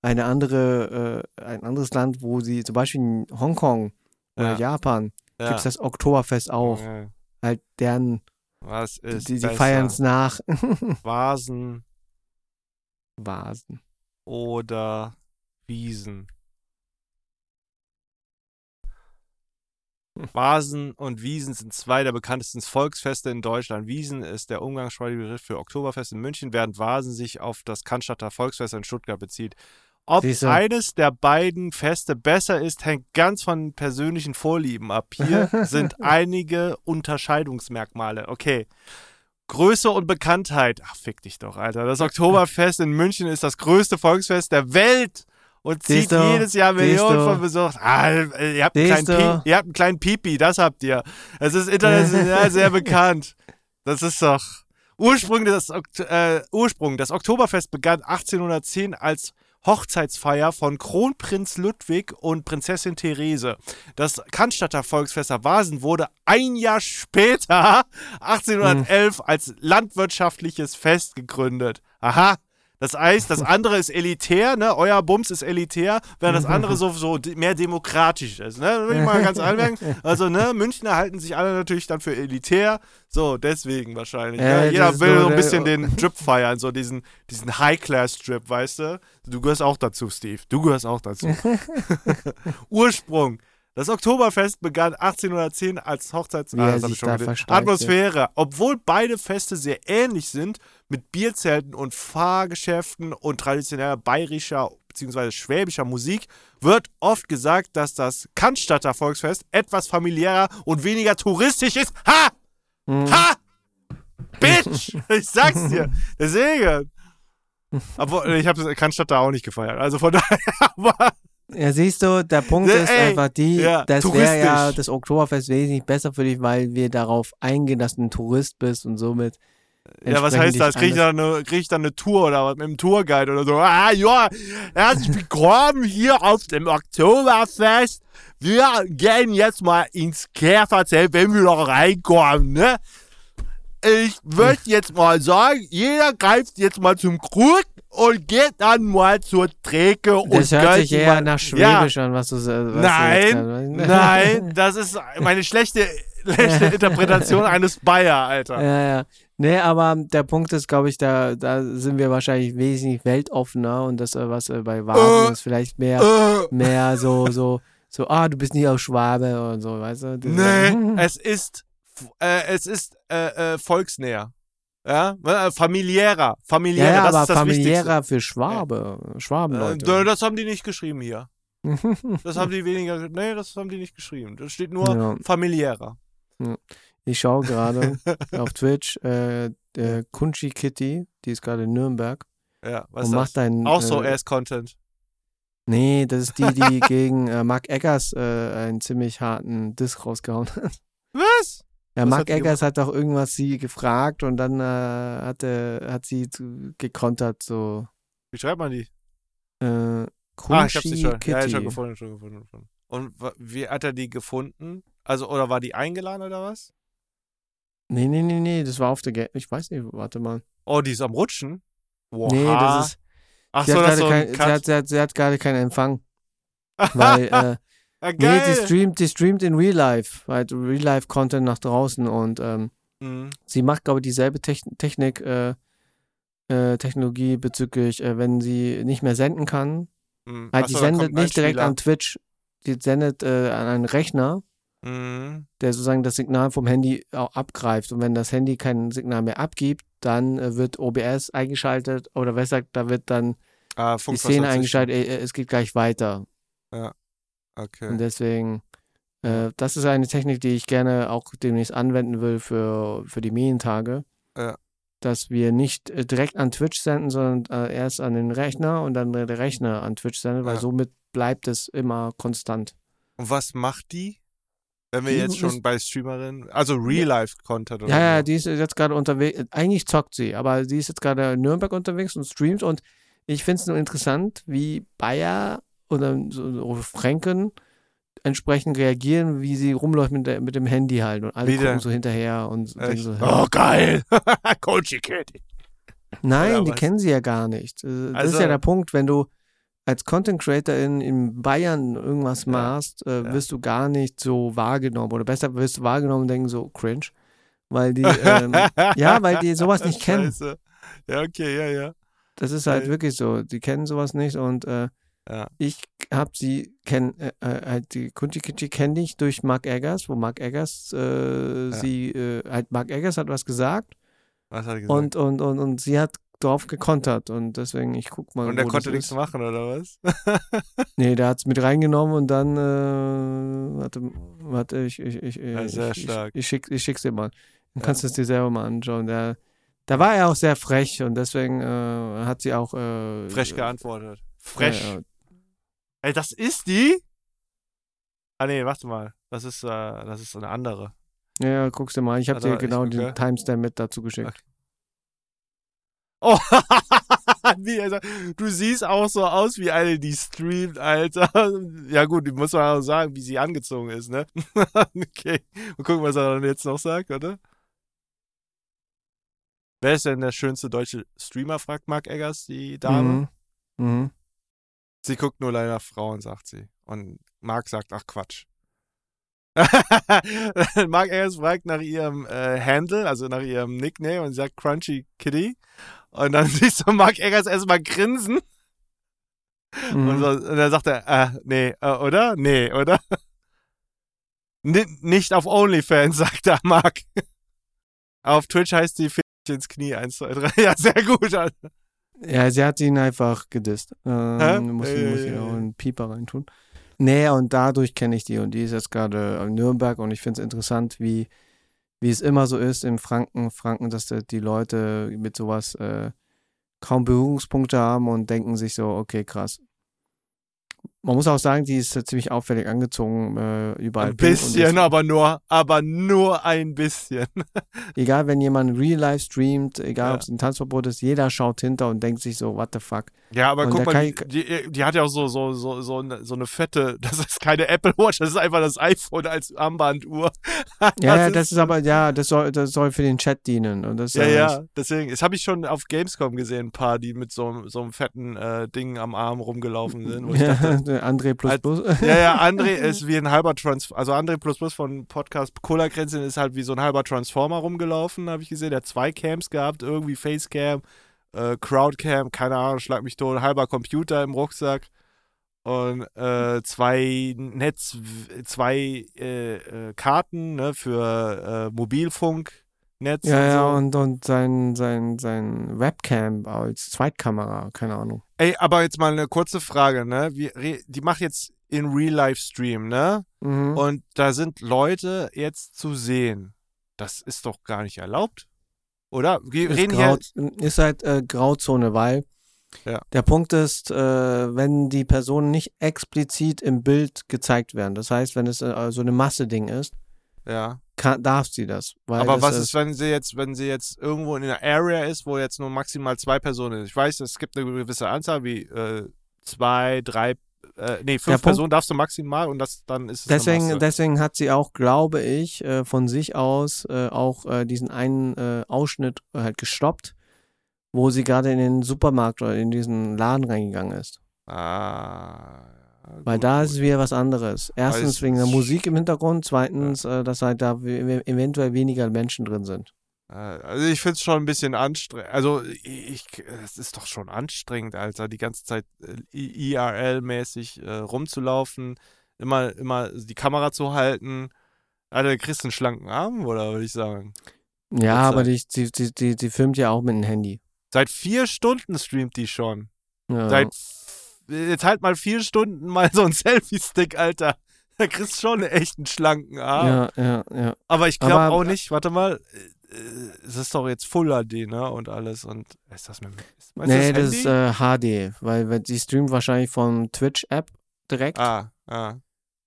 eine andere, äh, ein anderes Land, wo sie, zum Beispiel in Hongkong oder
Ja.
Japan,
Ja.
gibt es das Oktoberfest auch.
Ja.
Halt deren,
Was ist
die, die feiern es nach.
Vasen
Vasen.
oder Wiesen? Vasen und Wiesen sind zwei der bekanntesten Volksfeste in Deutschland. Wiesen ist der umgangssprachliche Begriff für Oktoberfest in München, während Vasen sich auf das Cannstatter Volksfest in Stuttgart bezieht. Ob
Siehst du?
eines der beiden Feste besser ist, hängt ganz von persönlichen Vorlieben ab. Hier sind einige Unterscheidungsmerkmale. Okay. Größe und Bekanntheit. Ach, fick dich doch, Alter. Das Oktoberfest in München ist das größte Volksfest der Welt und zieht
Siehst du?
jedes Jahr
Siehst
Millionen
du?
von Besuchern. Ah, ihr, habt einen kleinen
Siehst du?
Pi ihr habt einen kleinen Pipi, das habt ihr. Es ist international sehr bekannt. Das ist doch. Ursprung des, Okt- äh, Ursprung, das Oktoberfest begann 1810 als Hochzeitsfeier von Kronprinz Ludwig und Prinzessin Therese. Das Cannstatter Volksfest der Vasen wurde ein Jahr später, 1811, als landwirtschaftliches Fest gegründet. Aha. Das heißt, das andere ist elitär, ne? Euer Bums ist elitär, während das andere so, so mehr demokratisch ist, ne? Das will ich mal ganz anmerken. Also, ne? Münchner halten sich alle natürlich dann für elitär. So, deswegen wahrscheinlich.
Ja,
ne?
das
Jeder
ist
will
so
ein bisschen den Drip feiern, so diesen, diesen High-Class-Drip, weißt du? Du gehörst auch dazu, Steve. Du gehörst auch dazu. Ursprung. Das Oktoberfest begann 1810 als Hochzeits... Ah, Atmosphäre. Obwohl beide Feste sehr ähnlich sind, mit Bierzelten und Fahrgeschäften und traditioneller bayerischer bzw. schwäbischer Musik, wird oft gesagt, dass das Cannstatter Volksfest etwas familiärer und weniger touristisch ist. Ha!
Hm.
Ha! Bitch! Ich sag's dir. Deswegen. Aber ich habe Cannstatter auch nicht gefeiert. Also von daher, aber
Ja, siehst du, der Punkt ist
ey,
einfach die,
ja,
das wäre ja das Oktoberfest wesentlich besser für dich, weil wir darauf eingehen, dass du ein Tourist bist und somit.
Ja, was heißt das? Krieg ich, dann eine, krieg ich dann eine Tour oder was mit dem Tourguide oder so? Ah, ja, herzlich willkommen hier auf dem Oktoberfest. Wir gehen jetzt mal ins Käferzelt, wenn wir noch reinkommen, ne? Ich würde jetzt mal sagen, jeder greift jetzt mal zum Krug und geht dann mal zur Theke und
Das hört
gönnt
sich eher
mal,
nach
Ja,
Schwäbisch an, was du, du jetzt
Nein,
gerade-
nein, das ist meine schlechte, schlechte Interpretation eines Bayer, Alter.
Ja, ja. Nee, aber der Punkt ist, glaube ich, da, da sind wir wahrscheinlich wesentlich weltoffener und das, äh, was äh, bei Vasen
Äh,
ist, vielleicht mehr,
Äh,
mehr so, so, so, ah, du bist nie aus Schwabe und so, weißt du? Das-
Nee, es ist, äh, es ist äh, äh, volksnäher. Ja, äh, familiärer. Familiärer,
ja, ja,
das
aber
ist das
familiärer für Schwabe,
Wichtigste. Äh,
Schwabenleute.
das haben die nicht geschrieben hier. Das haben die weniger, nee, das haben die nicht geschrieben. Das steht nur
Ja.
familiärer.
Ich schaue gerade auf Twitch, äh, äh, Kunchi Kitty, die ist gerade in Nürnberg
Ja, was
und
ist
macht
das?
einen.
Auch so
äh,
Ass-Content.
Nee, das ist die, die gegen äh, Mark Eggers äh, einen ziemlich harten Diss rausgehauen hat.
Was?
Ja,
Was
Mark
hat
Eggers hat doch irgendwas sie gefragt und dann äh, hat, er, hat sie zu- gekontert, so
Wie schreibt man die?
äh,
Ah, ich hab sie
Kunchi
schon.
Kitty.
Ja, schon gefunden, schon gefunden. gefunden. Und wie hat er die gefunden? Also, oder war die eingeladen oder was?
Nee, nee, nee, nee, das war auf der Ga Ich weiß nicht, warte mal.
Oh, die ist am Rutschen? Wow.
Nee, das ist.
Ach
sie,
so,
hat
das so
kein,
ein
sie, hat, sie, hat, sie hat gerade keinen Empfang. Weil, äh,
ah,
nee,
geil.
die streamt, die streamt in Real Life, halt Real Life Content nach draußen und ähm,
Mhm.
sie macht, glaube ich, dieselbe Techn Technik, äh, äh, Technologie bezüglich, äh, wenn sie nicht mehr senden kann.
Mhm.
Halt,
Ach
die sendet nicht direkt an Twitch, die sendet äh, an einen Rechner,
Mhm.
der sozusagen das Signal vom Handy auch abgreift. Und wenn das Handy kein Signal mehr abgibt, dann äh, wird OBS eingeschaltet oder besser gesagt, da wird dann
Ah,
die Szene eingeschaltet, äh, es geht gleich weiter.
Okay.
Und deswegen, äh, das ist eine Technik, die ich gerne auch demnächst anwenden will für, für die Medientage.
Ja.
Dass wir nicht äh, direkt an Twitch senden, sondern äh, erst an den Rechner und dann der Rechner an Twitch sendet, weil
Ja.
somit bleibt es immer konstant.
Und was macht die? Wenn wir
Die
jetzt schon bei Streamerinnen, also Real-Life-Content oder
Ja, ja,
so.
die ist jetzt gerade unterwegs. Eigentlich zockt sie, aber sie ist jetzt gerade in Nürnberg unterwegs und streamt. Und ich finde es nur interessant, wie Bayer oder so, so Franken entsprechend reagieren, wie sie rumläuft mit, der, mit dem Handy halt. Und alle
Wie
gucken so hinterher und so,
Oh, geil! Coachy Kitty.
nein,
oder
die
was?
kennen sie ja gar nicht. Äh, Das
Also-
ist ja der Punkt, wenn du als Content Creator in, in Bayern irgendwas
Ja,
machst, äh,
ja.
wirst du gar nicht so wahrgenommen. Oder besser wirst du wahrgenommen und denken so, cringe. Weil die, ähm, ja, weil die sowas nicht kennen.
Ja, okay, ja, ja.
Das ist halt
Geil.
wirklich so. Die kennen sowas nicht und äh,
Ja.
ich habe sie kennen, äh, äh, halt die Kunti Kitty kenne ich durch Mark Eggers, wo Mark Eggers äh, sie, äh, halt Mark Eggers hat was gesagt
Was hat er gesagt?
und, und, und, und sie hat darauf gekontert und deswegen, ich guck mal.
Und der konnte nichts machen, oder was?
Nee, der hat es mit reingenommen und dann, äh, warte, warte, ich, ich, ich,
Ja,
ich,
sehr
ich,
stark.
ich, schick, ich schick's dir mal. Dann
Ja.
kannst du es dir selber mal anschauen. Der, da war er auch sehr frech und deswegen äh, hat sie auch äh,
Frech geantwortet. Frech.
Ja, ja.
Ey, das ist die? Ah, nee, warte mal. Das ist, äh, das ist eine andere.
Ja, ja, guckst du mal. Ich habe
Also,
dir genau
gucke.
den Timestamp mit dazu geschickt.
Oh, wie sagt, du siehst auch so aus wie eine, die streamt, Alter. Ja gut, muss man auch sagen, wie sie angezogen ist, ne? okay. Mal gucken, was er dann jetzt noch sagt, oder? Wer ist denn der schönste deutsche Streamer, fragt Mark Eggers, die Dame.
Mhm. Mhm.
Sie guckt nur leider Frauen, sagt sie. Und Mark sagt, ach Quatsch. Mark Eggers fragt nach ihrem äh, Handle, also nach ihrem Nickname und sie sagt Crunchy Kitty. Und dann siehst du Mark Eggers erstmal grinsen. Und,
Mhm.
so, und dann sagt er, äh, nee, äh, oder? Nee, oder? N nicht auf OnlyFans, sagt er, Mark. auf Twitch heißt die Fisch ins Knie, 1, 2, 3. Ja, sehr gut. Alter.
Ja, sie hat ihn einfach gedisst. Ähm, muss,
Äh,
muss ich auch einen Pieper reintun. Nee, und dadurch kenne ich die und die ist jetzt gerade in Nürnberg und ich finde es interessant, wie, wie es immer so ist in Franken, Franken, dass da die Leute mit sowas äh, kaum Berührungspunkte haben und denken sich so, okay, krass. Man muss auch sagen, die ist äh, ziemlich auffällig angezogen, äh, überall.
Ein bisschen, aber nur, aber nur ein bisschen.
Egal, wenn jemand Real Life streamt, egal
Ja.
ob es ein Tanzverbot ist, jeder schaut hinter und denkt sich so, what the fuck.
Ja, aber
Und
guck mal,
kann
die, die, hat ja auch so, so, so, so, eine, so eine fette, das ist keine Apple Watch, das ist einfach das iPhone als Armbanduhr.
Ja, ja,
ist-
das ist aber, ja, das soll, das soll für den Chat dienen. Und das,
Ja,
äh,
ja, deswegen. Das habe ich schon auf Gamescom gesehen, ein paar, die mit so, so einem fetten äh, Ding am Arm rumgelaufen sind. Wo ich dachte,
André plus
Halt-
plus.
ja, ja, André ist wie ein halber Trans also André plus plus von Podcast Cola Grenzen ist halt wie so ein halber Transformer rumgelaufen, habe ich gesehen. Der hat zwei Cams gehabt, irgendwie Facecam, äh, Crowdcam, keine Ahnung, schlag mich tot, halber Computer im Rucksack und äh, zwei Netz, zwei äh, äh, Karten ne, für äh, Mobilfunknetz
Ja, ja,
und so.
und, und sein, sein, sein Webcam als Zweitkamera, keine Ahnung.
Ey, aber jetzt mal eine kurze Frage, ne? Wie, die macht jetzt in Real-Life-Stream, ne?
Mhm.
Und da sind Leute jetzt zu sehen. Das ist doch gar nicht erlaubt. Oder? Wir
ist,
reden hier.
Grau, ist halt äh, Grauzone, weil
Ja.
der Punkt ist, äh, wenn die Personen nicht explizit im Bild gezeigt werden, das heißt, wenn es äh, so eine Masse-Ding ist,
Ja.
Kann, darf sie das.
Aber was ist, wenn sie jetzt, wenn sie jetzt irgendwo in einer Area ist, wo jetzt nur maximal zwei Personen sind? Ich weiß, es gibt eine gewisse Anzahl, wie äh, zwei, drei, äh, nee, fünf
Punkt-
Personen darfst du maximal und das dann ist es
Deswegen, deswegen hat sie auch, glaube ich, äh, von sich aus äh, auch äh, diesen einen äh, Ausschnitt halt gestoppt, wo sie gerade in den Supermarkt oder in diesen Laden reingegangen ist.
Ah.
Weil da ist es wieder was anderes. Erstens wegen der Musik im Hintergrund, zweitens, äh, dass halt da eventuell weniger Menschen drin sind.
Also ich finde es schon ein bisschen anstrengend. Also ich, es ist doch schon anstrengend, Alter, die ganze Zeit äh, IRL-mäßig äh, rumzulaufen, immer, immer die Kamera zu halten. Alter, du kriegst einen schlanken Arm, oder würde ich sagen.
Ja, aber die, die, die, die filmt ja auch mit dem Handy.
Seit vier Stunden streamt die schon.
Ja.
Seit jetzt halt mal vier Stunden mal so ein Selfie-Stick, Alter. Da kriegst du schon echt einen schlanken Arm.
ja, ja, ja.
Aber ich glaube auch nicht, warte mal, äh, es ist doch jetzt Full HD, ne? Und alles. Und ist das mit ist,
Nee, das
Handy?
ist äh, HD, weil sie streamt wahrscheinlich vom Twitch-App direkt.
Ah, ah.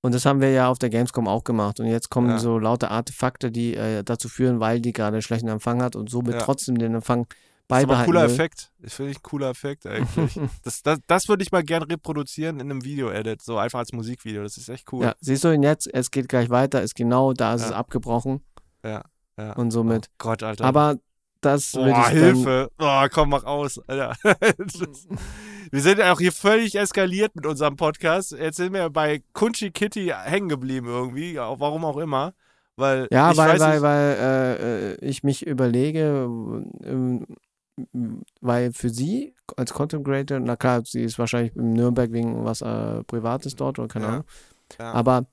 Und das haben wir ja auf der Gamescom auch gemacht. Und jetzt kommen
Ja.
so lauter Artefakte, die äh, dazu führen, weil die gerade schlechten Empfang hat und somit
Ja.
trotzdem den Empfang
Das ist aber ein
beibehalten
cooler
will.
Effekt. Das finde ich ein cooler Effekt eigentlich. das das, das würde ich mal gern reproduzieren in einem Video-Edit, so einfach als Musikvideo. Das ist echt cool.
Ja, siehst du ihn jetzt? Es geht gleich weiter, ist genau, da ist
Ja.
es abgebrochen
Ja, ja.
und somit.
Oh Gott, Alter.
Aber das
Boah,
ich dann,
Hilfe. Oh, komm, mach aus, Alter. Wir sind ja auch hier völlig eskaliert mit unserem Podcast. Jetzt sind wir bei Kunchi Kitty hängen geblieben irgendwie, warum auch immer. Weil
Ja,
ich
weil,
weiß
weil, weil äh, äh, ich mich überlege, ähm, weil für sie als Content Creator, na klar, sie ist wahrscheinlich in Nürnberg wegen was äh, Privates dort oder keine
Ja,
Ahnung,
ja.
aber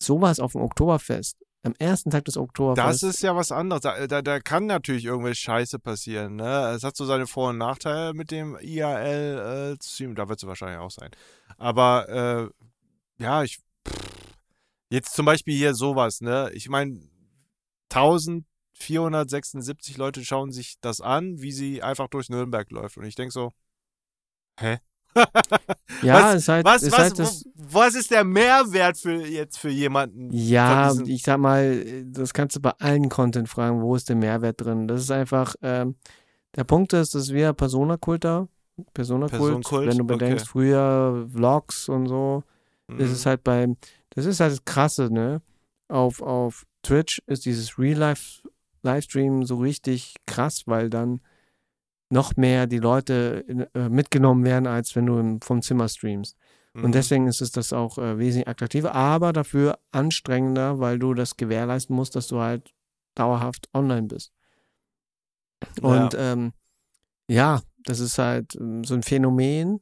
sowas auf dem Oktoberfest, am ersten Tag des
das
Oktoberfests,
ist ja was anderes. Da, da, da kann natürlich irgendwelche Scheiße passieren. Ne? Es hat so seine Vor- und Nachteile mit dem IAL-Stream. da wird es wahrscheinlich auch sein. Aber äh, ja, ich. Pff, jetzt zum Beispiel hier sowas, ne? Ich meine, 1476 Leute schauen sich das an, wie sie einfach durch Nürnberg läuft. Und ich denke so, hä?
ja,
was-
ist halt,
Was,
ist
was,
halt das,
was ist der Mehrwert für jetzt für jemanden?
Ja, ich sag mal, das kannst du bei allen Content fragen, wo ist der Mehrwert drin? Das ist einfach, ähm, der Punkt ist, das ist wieder Persona-Kulter, Persona-Kult,
Personenkult,
wenn du
okay.
bedenkst, früher Vlogs und so, das
Mhm.
ist halt beim, das ist halt das Krasse, ne? Auf, auf Twitch ist dieses Real-Life-Livestream so richtig krass, weil dann noch mehr die Leute äh, mitgenommen werden, als wenn du im, vom Zimmer streamst.
Mhm.
Und deswegen ist es das auch äh, wesentlich attraktiver, aber dafür anstrengender, weil du das gewährleisten musst, dass du halt dauerhaft online bist. Und ja, ähm, ja das ist halt ähm, so ein Phänomen.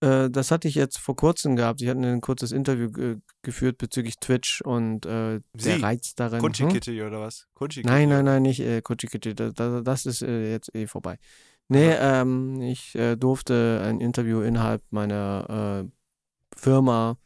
Äh, das hatte ich jetzt vor kurzem gehabt. Ich hatte ein kurzes Interview ge geführt bezüglich Twitch und äh, der Reiz darin.
Kunchi
Hm?
Oder was? Kunchi
Nein, nein, nein, nicht äh, Kuchikiti. Das, das, das ist äh, jetzt eh vorbei. Nee, ähm, ich äh, durfte ein Interview innerhalb meiner äh, Firma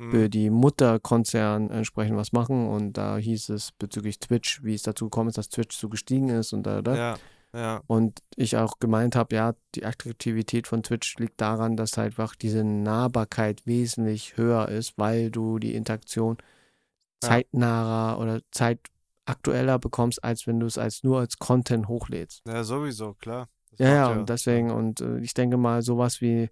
Mhm.
für die Mutterkonzern entsprechend was machen und da hieß es bezüglich Twitch, wie es dazu gekommen ist, dass Twitch so gestiegen ist und da, da.
Ja, ja.
Und ich auch gemeint habe, ja, die Attraktivität von Twitch liegt daran, dass halt einfach diese Nahbarkeit wesentlich höher ist, weil du die Interaktion
Ja.
zeitnaher oder zeitaktueller bekommst, als wenn du es als nur als Content hochlädst.
Ja, sowieso, klar. Das
Ja, ja, und deswegen, und äh, ich denke mal, sowas wie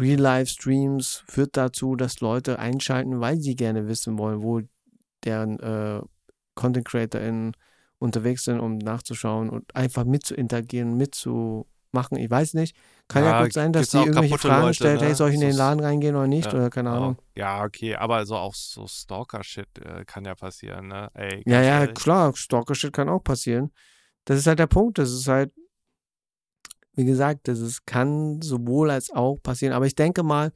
Real-Life-Streams führt dazu, dass Leute einschalten, weil sie gerne wissen wollen, wo deren äh, Content-CreatorInnen unterwegs sind, um nachzuschauen und einfach mit zu interagieren, mitzumachen. Ich weiß nicht. Kann ja,
Ja,
gut sein, dass die
auch
irgendwelche Fragen
Leute,
stellt,
ne?
hey, soll ich in den Laden reingehen oder nicht?
Ja,
Oder keine Ahnung.
Ja, okay, aber so auch so Stalker-Shit äh, kann ja passieren, ne? Ey,
Ja, ja,
ehrlich.
klar, Stalker-Shit kann auch passieren. Das ist halt der Punkt. Das ist halt, wie gesagt, das ist, kann sowohl als auch passieren. Aber ich denke mal,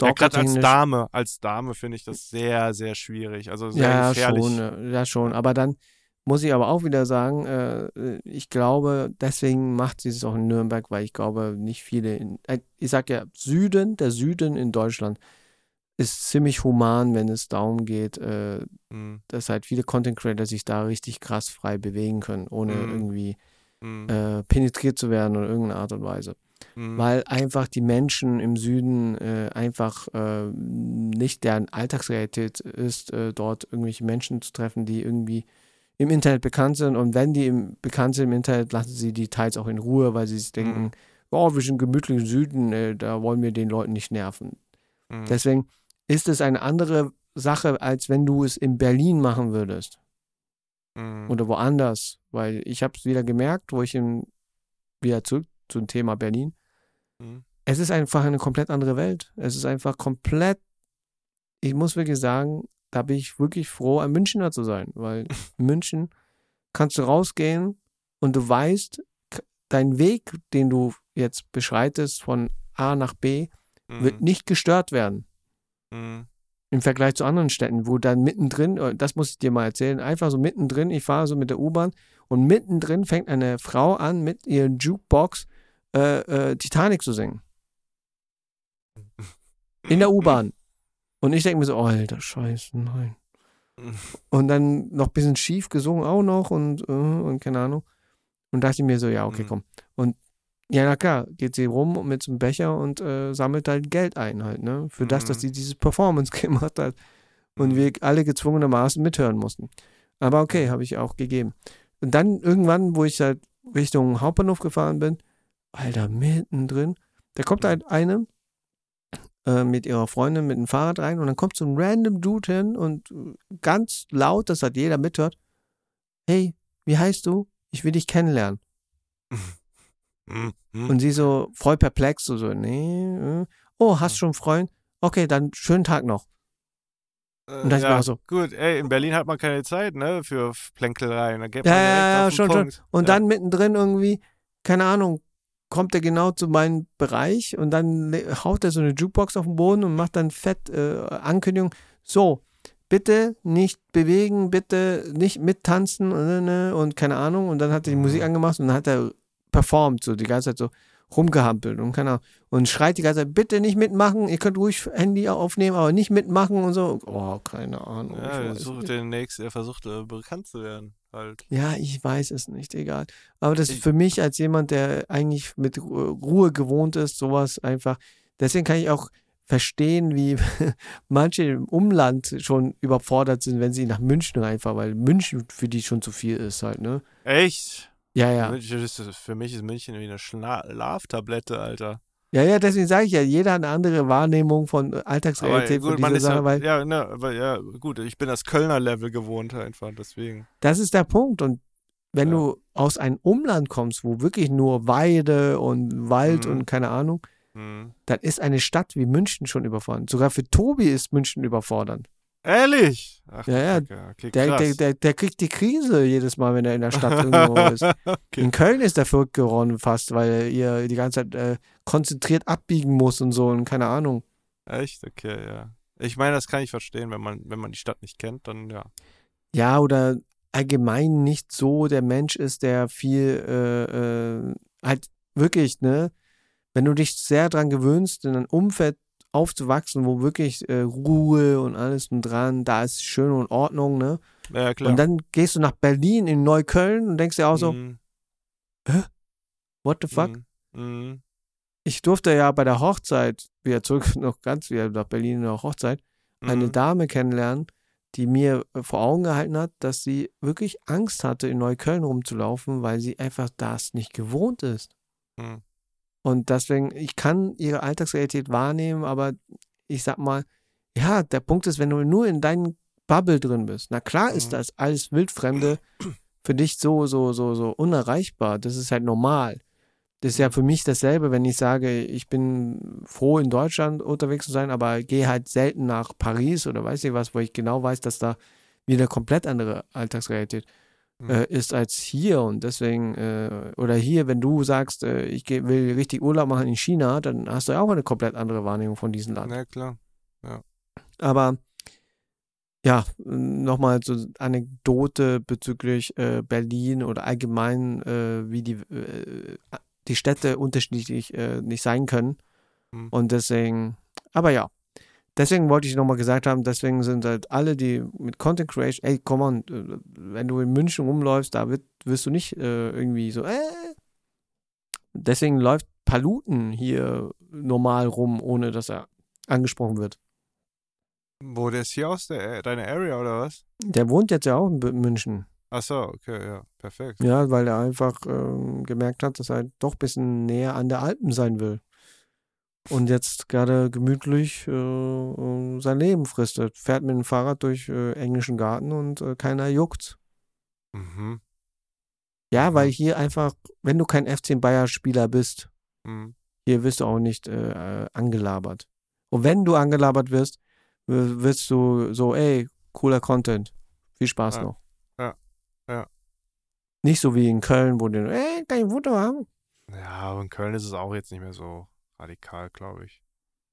Ja, gerade als. Dame, als Dame finde ich das sehr, sehr schwierig. Also sehr
ja,
gefährlich.
schon, äh, ja, schon. Aber dann muss ich aber auch wieder sagen, äh, ich glaube, deswegen macht sie es auch in Nürnberg, weil ich glaube, nicht viele, in, äh, ich sag ja, Süden, der Süden in Deutschland ist ziemlich human, wenn es darum geht, äh,
Mhm.
dass halt viele Content Creator sich da richtig krass frei bewegen können, ohne
Mhm.
irgendwie
Mhm.
äh, penetriert zu werden in irgendeiner Art und Weise.
Mhm.
Weil einfach die Menschen im Süden äh, einfach äh, nicht deren Alltagsrealität ist, äh, dort irgendwelche Menschen zu treffen, die irgendwie im Internet bekannt sind. Und wenn die im, bekannt sind im Internet, lassen sie die teils auch in Ruhe, weil sie sich denken,
Mhm.
oh, wir sind gemütlich im Süden, äh, da wollen wir den Leuten nicht nerven.
Mhm.
Deswegen ist es eine andere Sache, als wenn du es in Berlin machen würdest
Mhm.
oder woanders. Weil ich habe es wieder gemerkt, wo ich in, wieder zurück zum Thema Berlin.
Mhm.
Es ist einfach eine komplett andere Welt. Es ist einfach komplett, ich muss wirklich sagen, da bin ich wirklich froh, ein Münchner zu sein, weil in München kannst du rausgehen und du weißt, dein Weg, den du jetzt beschreitest von A nach B, wird
Mhm.
nicht gestört werden.
Mhm.
Im Vergleich zu anderen Städten, wo dann mittendrin, äh, das muss ich dir mal erzählen, einfach so mittendrin, ich fahre so mit der U-Bahn und mittendrin fängt eine Frau an, mit ihren Jukebox äh, äh, Titanic zu singen. In der U-Bahn. Und ich denke mir so, alter Scheiße, nein. Und dann noch ein bisschen schief gesungen auch noch und, äh, und keine Ahnung. Und dachte ich mir so, ja, okay,
Mhm.
komm. Und ja, na klar, geht sie rum mit so einem Becher und äh, sammelt halt Geld ein halt, ne? Für das, dass
Mhm.
sie dieses Performance gemacht hat. Und
Mhm.
wir alle gezwungenermaßen mithören mussten. Aber okay, habe ich auch gegeben. Und dann irgendwann, wo ich halt Richtung Hauptbahnhof gefahren bin, Alter, mittendrin, da kommt halt eine äh, mit ihrer Freundin mit dem Fahrrad rein und dann kommt so ein random Dude hin und äh, ganz laut, dass halt jeder mithört, hey, wie heißt du? Ich will dich kennenlernen.
Mhm.
Und sie so voll perplex, so, so nee, äh. oh, hast schon einen Freund? Okay, dann schönen Tag noch. Und das war
ja,
auch so.
Gut, ey, in Berlin hat man keine Zeit, ne, für. Da geht
Ja,
man
ja, ja, schon, schon.
Punkt.
Und
ja.
dann mittendrin irgendwie, keine Ahnung, kommt er genau zu meinem Bereich und dann haut er so eine Jukebox auf den Boden und macht dann fett äh, Ankündigung. So, bitte nicht bewegen, bitte nicht mittanzen und, ne, und keine Ahnung. Und dann hat er die
Mhm.
Musik angemacht und dann hat er performt, so die ganze Zeit so rumgehampelt und keine Ahnung. Und schreit die ganze Zeit, bitte nicht mitmachen, ihr könnt ruhig Handy aufnehmen, aber nicht mitmachen und so. Oh, keine Ahnung.
Ja, er
weiß
sucht
nicht.
den nächsten, er versucht äh, bekannt zu werden. Halt.
Ja, ich weiß es nicht, egal. Aber das ist für mich als jemand, der eigentlich mit Ru- Ruhe gewohnt ist, sowas einfach. Deswegen kann ich auch verstehen, wie manche im Umland schon überfordert sind, wenn sie nach München reinfahren, weil München für die schon zu viel ist halt, ne?
Echt?
Ja, ja.
Für mich ist München wie eine Schlaftablette, Alter.
Ja, ja, deswegen sage ich ja, jeder hat eine andere Wahrnehmung von
Aber
Alltagsrealität von
gut, man
dieser Sache,
ja,
weil
ja, ne, aber ja, gut, ich bin das Kölner Level gewohnt einfach, deswegen.
das ist der Punkt. Und wenn
Ja.
du aus einem Umland kommst, wo wirklich nur Weide und Wald
Mhm.
und keine Ahnung,
Hm.
dann ist eine Stadt wie München schon überfordert. Sogar für Tobi ist München überfordernd.
Ehrlich? Ach,
Ja, ja,
okay,
Der, der, der, der kriegt die Krise jedes Mal, wenn er in der Stadt irgendwo ist.
okay.
In Köln ist der verrückt geworden fast, weil er die ganze Zeit äh, konzentriert abbiegen muss und so und keine Ahnung.
Echt? Okay, ja. Ich meine, das kann ich verstehen, wenn man, wenn man die Stadt nicht kennt, dann ja.
Ja, oder allgemein nicht so der Mensch ist, der viel äh, äh, halt wirklich, ne, wenn du dich sehr dran gewöhnst, in einem Umfeld aufzuwachsen, wo wirklich äh, Ruhe und alles und dran, da ist schön und Ordnung, ne?
Ja, klar.
Und dann gehst du nach Berlin in Neukölln und denkst dir auch so,
Mhm.
what the fuck?
Mhm. Mhm.
Ich durfte ja bei der Hochzeit, wieder zurück noch ganz wieder nach Berlin in der Hochzeit, eine
Mhm.
Dame kennenlernen, die mir äh, vor Augen gehalten hat, dass sie wirklich Angst hatte, in Neukölln rumzulaufen, weil sie einfach das nicht gewohnt ist.
Mhm.
Und deswegen, ich kann ihre Alltagsrealität wahrnehmen, aber ich sag mal, ja, der Punkt ist, wenn du nur in deinem Bubble drin bist, na klar ist
Mhm.
das alles Wildfremde für dich so, so, so, so unerreichbar. Das ist halt normal. Das ist ja für mich dasselbe, wenn ich sage, ich bin froh, in Deutschland unterwegs zu sein, aber gehe halt selten nach Paris oder weiß ich was, wo ich genau weiß, dass da wieder komplett andere Alltagsrealität
Mhm.
äh, ist als hier. Und deswegen, äh, oder hier, wenn du sagst, äh, ich geh, will richtig Urlaub machen in China, dann hast du ja auch eine komplett andere Wahrnehmung von diesem Land.
Ja, klar.
Aber ja, nochmal so Anekdote bezüglich äh, Berlin oder allgemein, äh, wie die, äh, die Städte unterschiedlich äh, nicht sein können.
Mhm.
Und deswegen, aber ja, deswegen wollte ich nochmal gesagt haben, deswegen sind halt alle, die mit Content Creation, ey, komm on, äh, wenn du in München rumläufst, da wird, wirst du nicht äh, irgendwie so, äh. Deswegen läuft Paluten hier normal rum, ohne dass er angesprochen wird.
Wo, der ist hier aus der, deiner Area oder was?
Der wohnt jetzt ja auch in München.
Ach so, okay, ja, perfekt.
Ja, weil er einfach ähm, gemerkt hat, dass er doch ein bisschen näher an der Alpen sein will. Und jetzt gerade gemütlich äh, äh, sein Leben fristet. Fährt mit dem Fahrrad durch äh, englischen Garten und äh, keiner juckt.
Mhm.
Ja,
Mhm.
weil hier einfach, wenn du kein FC Bayer-Spieler bist,
Mhm.
hier wirst du auch nicht äh, angelabert. Und wenn du angelabert wirst, wirst du so, ey, cooler Content. Viel Spaß
Ja.
noch.
Ja.
Nicht so wie in Köln, wo du, ey, kann ich ein Foto haben?
Ja, aber in Köln ist es auch jetzt nicht mehr so radikal, glaube ich.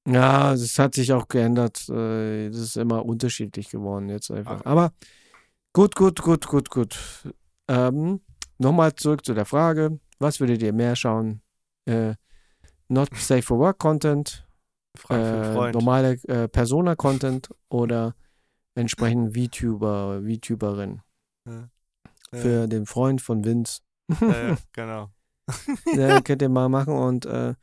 Ja, es hat sich auch geändert. äh, Das ist immer unterschiedlich geworden jetzt einfach.
Ah.
Aber gut, gut, gut, gut, gut. Ähm, Nochmal zurück zu der Frage, was würdet ihr mehr schauen? Äh, not safe for work Content, äh, normale äh, Persona-Content oder entsprechend VTuber, VTuberin
Ja.
Für den Freund von Vince.
Ja, ja, genau.
ja, könnt ihr mal machen und äh,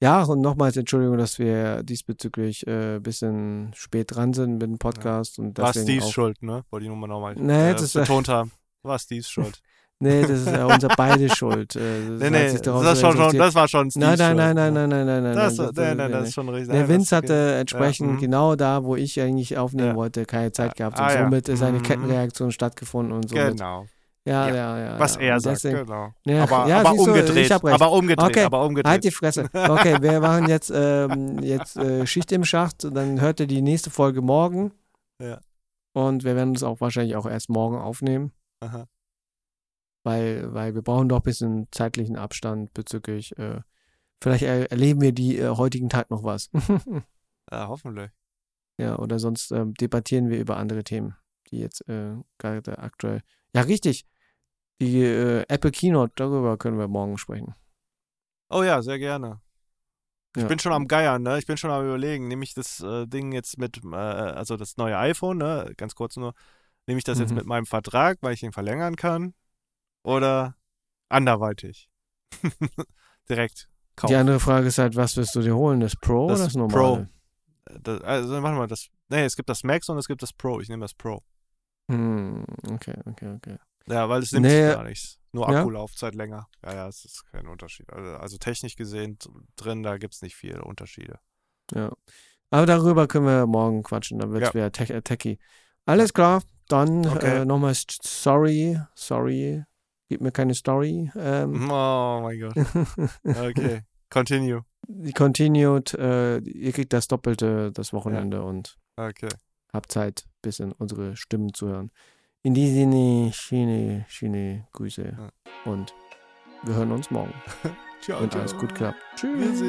ja, und nochmals Entschuldigung, dass wir diesbezüglich ein äh, bisschen spät dran sind mit dem Podcast und
War Steve's Schuld, ne? Wollte ich nur mal nochmal
Nee,
äh,
das ja-
betont haben. War Steve's Schuld.
Nee, das ist ja unser beide Schuld. Äh, das
Nee, nee, das, schon, schon, das war schon Steve's
Nein, nein,
Schuld.
nein, nein,
ja.
nein, nein, nein,
Das,
nein.
nein, nein,
nee,
das ist schon richtig.
Der
Nein,
Vince hatte entsprechend
mhm.
genau da, wo ich eigentlich aufnehmen
Ja.
wollte, keine Zeit gehabt.
Ah,
Und
ja.
somit ist eine
Mhm.
Kettenreaktion stattgefunden und somit.
Genau.
Ja,
Ja.
ja, ja.
Was er sagt,
deswegen-
genau.
Ja,
aber
ja,
aber
du,
umgedreht.
recht.
aber umgedreht.
Okay,
Aber umgedreht.
Halt die Fresse. Okay, wir machen jetzt, ähm, jetzt äh, Schicht im Schacht. Dann hört ihr die nächste Folge morgen.
Ja.
Und wir werden es auch wahrscheinlich auch erst morgen aufnehmen,
Aha.
weil, weil wir brauchen doch ein bisschen zeitlichen Abstand bezüglich. Äh, vielleicht er erleben wir die äh, heutigen Tag noch was.
Ja, hoffentlich.
ja, oder sonst ähm, debattieren wir über andere Themen, die jetzt äh, gerade aktuell. Ja, richtig. Die äh, Apple Keynote, darüber können wir morgen sprechen.
Oh ja, sehr gerne. Ich
Ja.
bin schon am Geiern, ne? Ich bin schon am überlegen, nehme ich das äh, Ding jetzt mit, äh, also das neue iPhone, ne? Ganz kurz nur, nehme ich das jetzt
Mhm.
mit meinem Vertrag, weil ich ihn verlängern kann? Oder anderweitig? Direkt kaufen.
Die andere Frage ist halt, was wirst du dir holen? Das Pro
Das
oder das
Pro.
normale?
Das, also warte mal, das. Nee, es gibt das Max und es gibt das Pro. Ich nehme das Pro.
Hm, okay, okay, okay.
Ja, weil es nimmt
Nee.
sich gar nichts. Nur
Ja?
Akkulaufzeit länger. Ja, ja, es ist kein Unterschied. Also, also technisch gesehen drin, da gibt es nicht viele Unterschiede.
Ja. Aber darüber können wir morgen quatschen, dann wird es
Ja.
wieder tech äh, techy. Alles klar, dann
Okay.
äh, nochmal sorry, sorry, gib mir keine Story. Ähm,
Oh mein Gott. Okay. Continue.
Continued, äh, ihr kriegt das Doppelte das Wochenende und
Okay.
habt Zeit, bisschen unsere Stimmen zu hören. In diesem Sinne, schöne, schöne Grüße und wir hören uns morgen,
Ciao,
wenn
ciao.
alles gut klappt. Tschüss.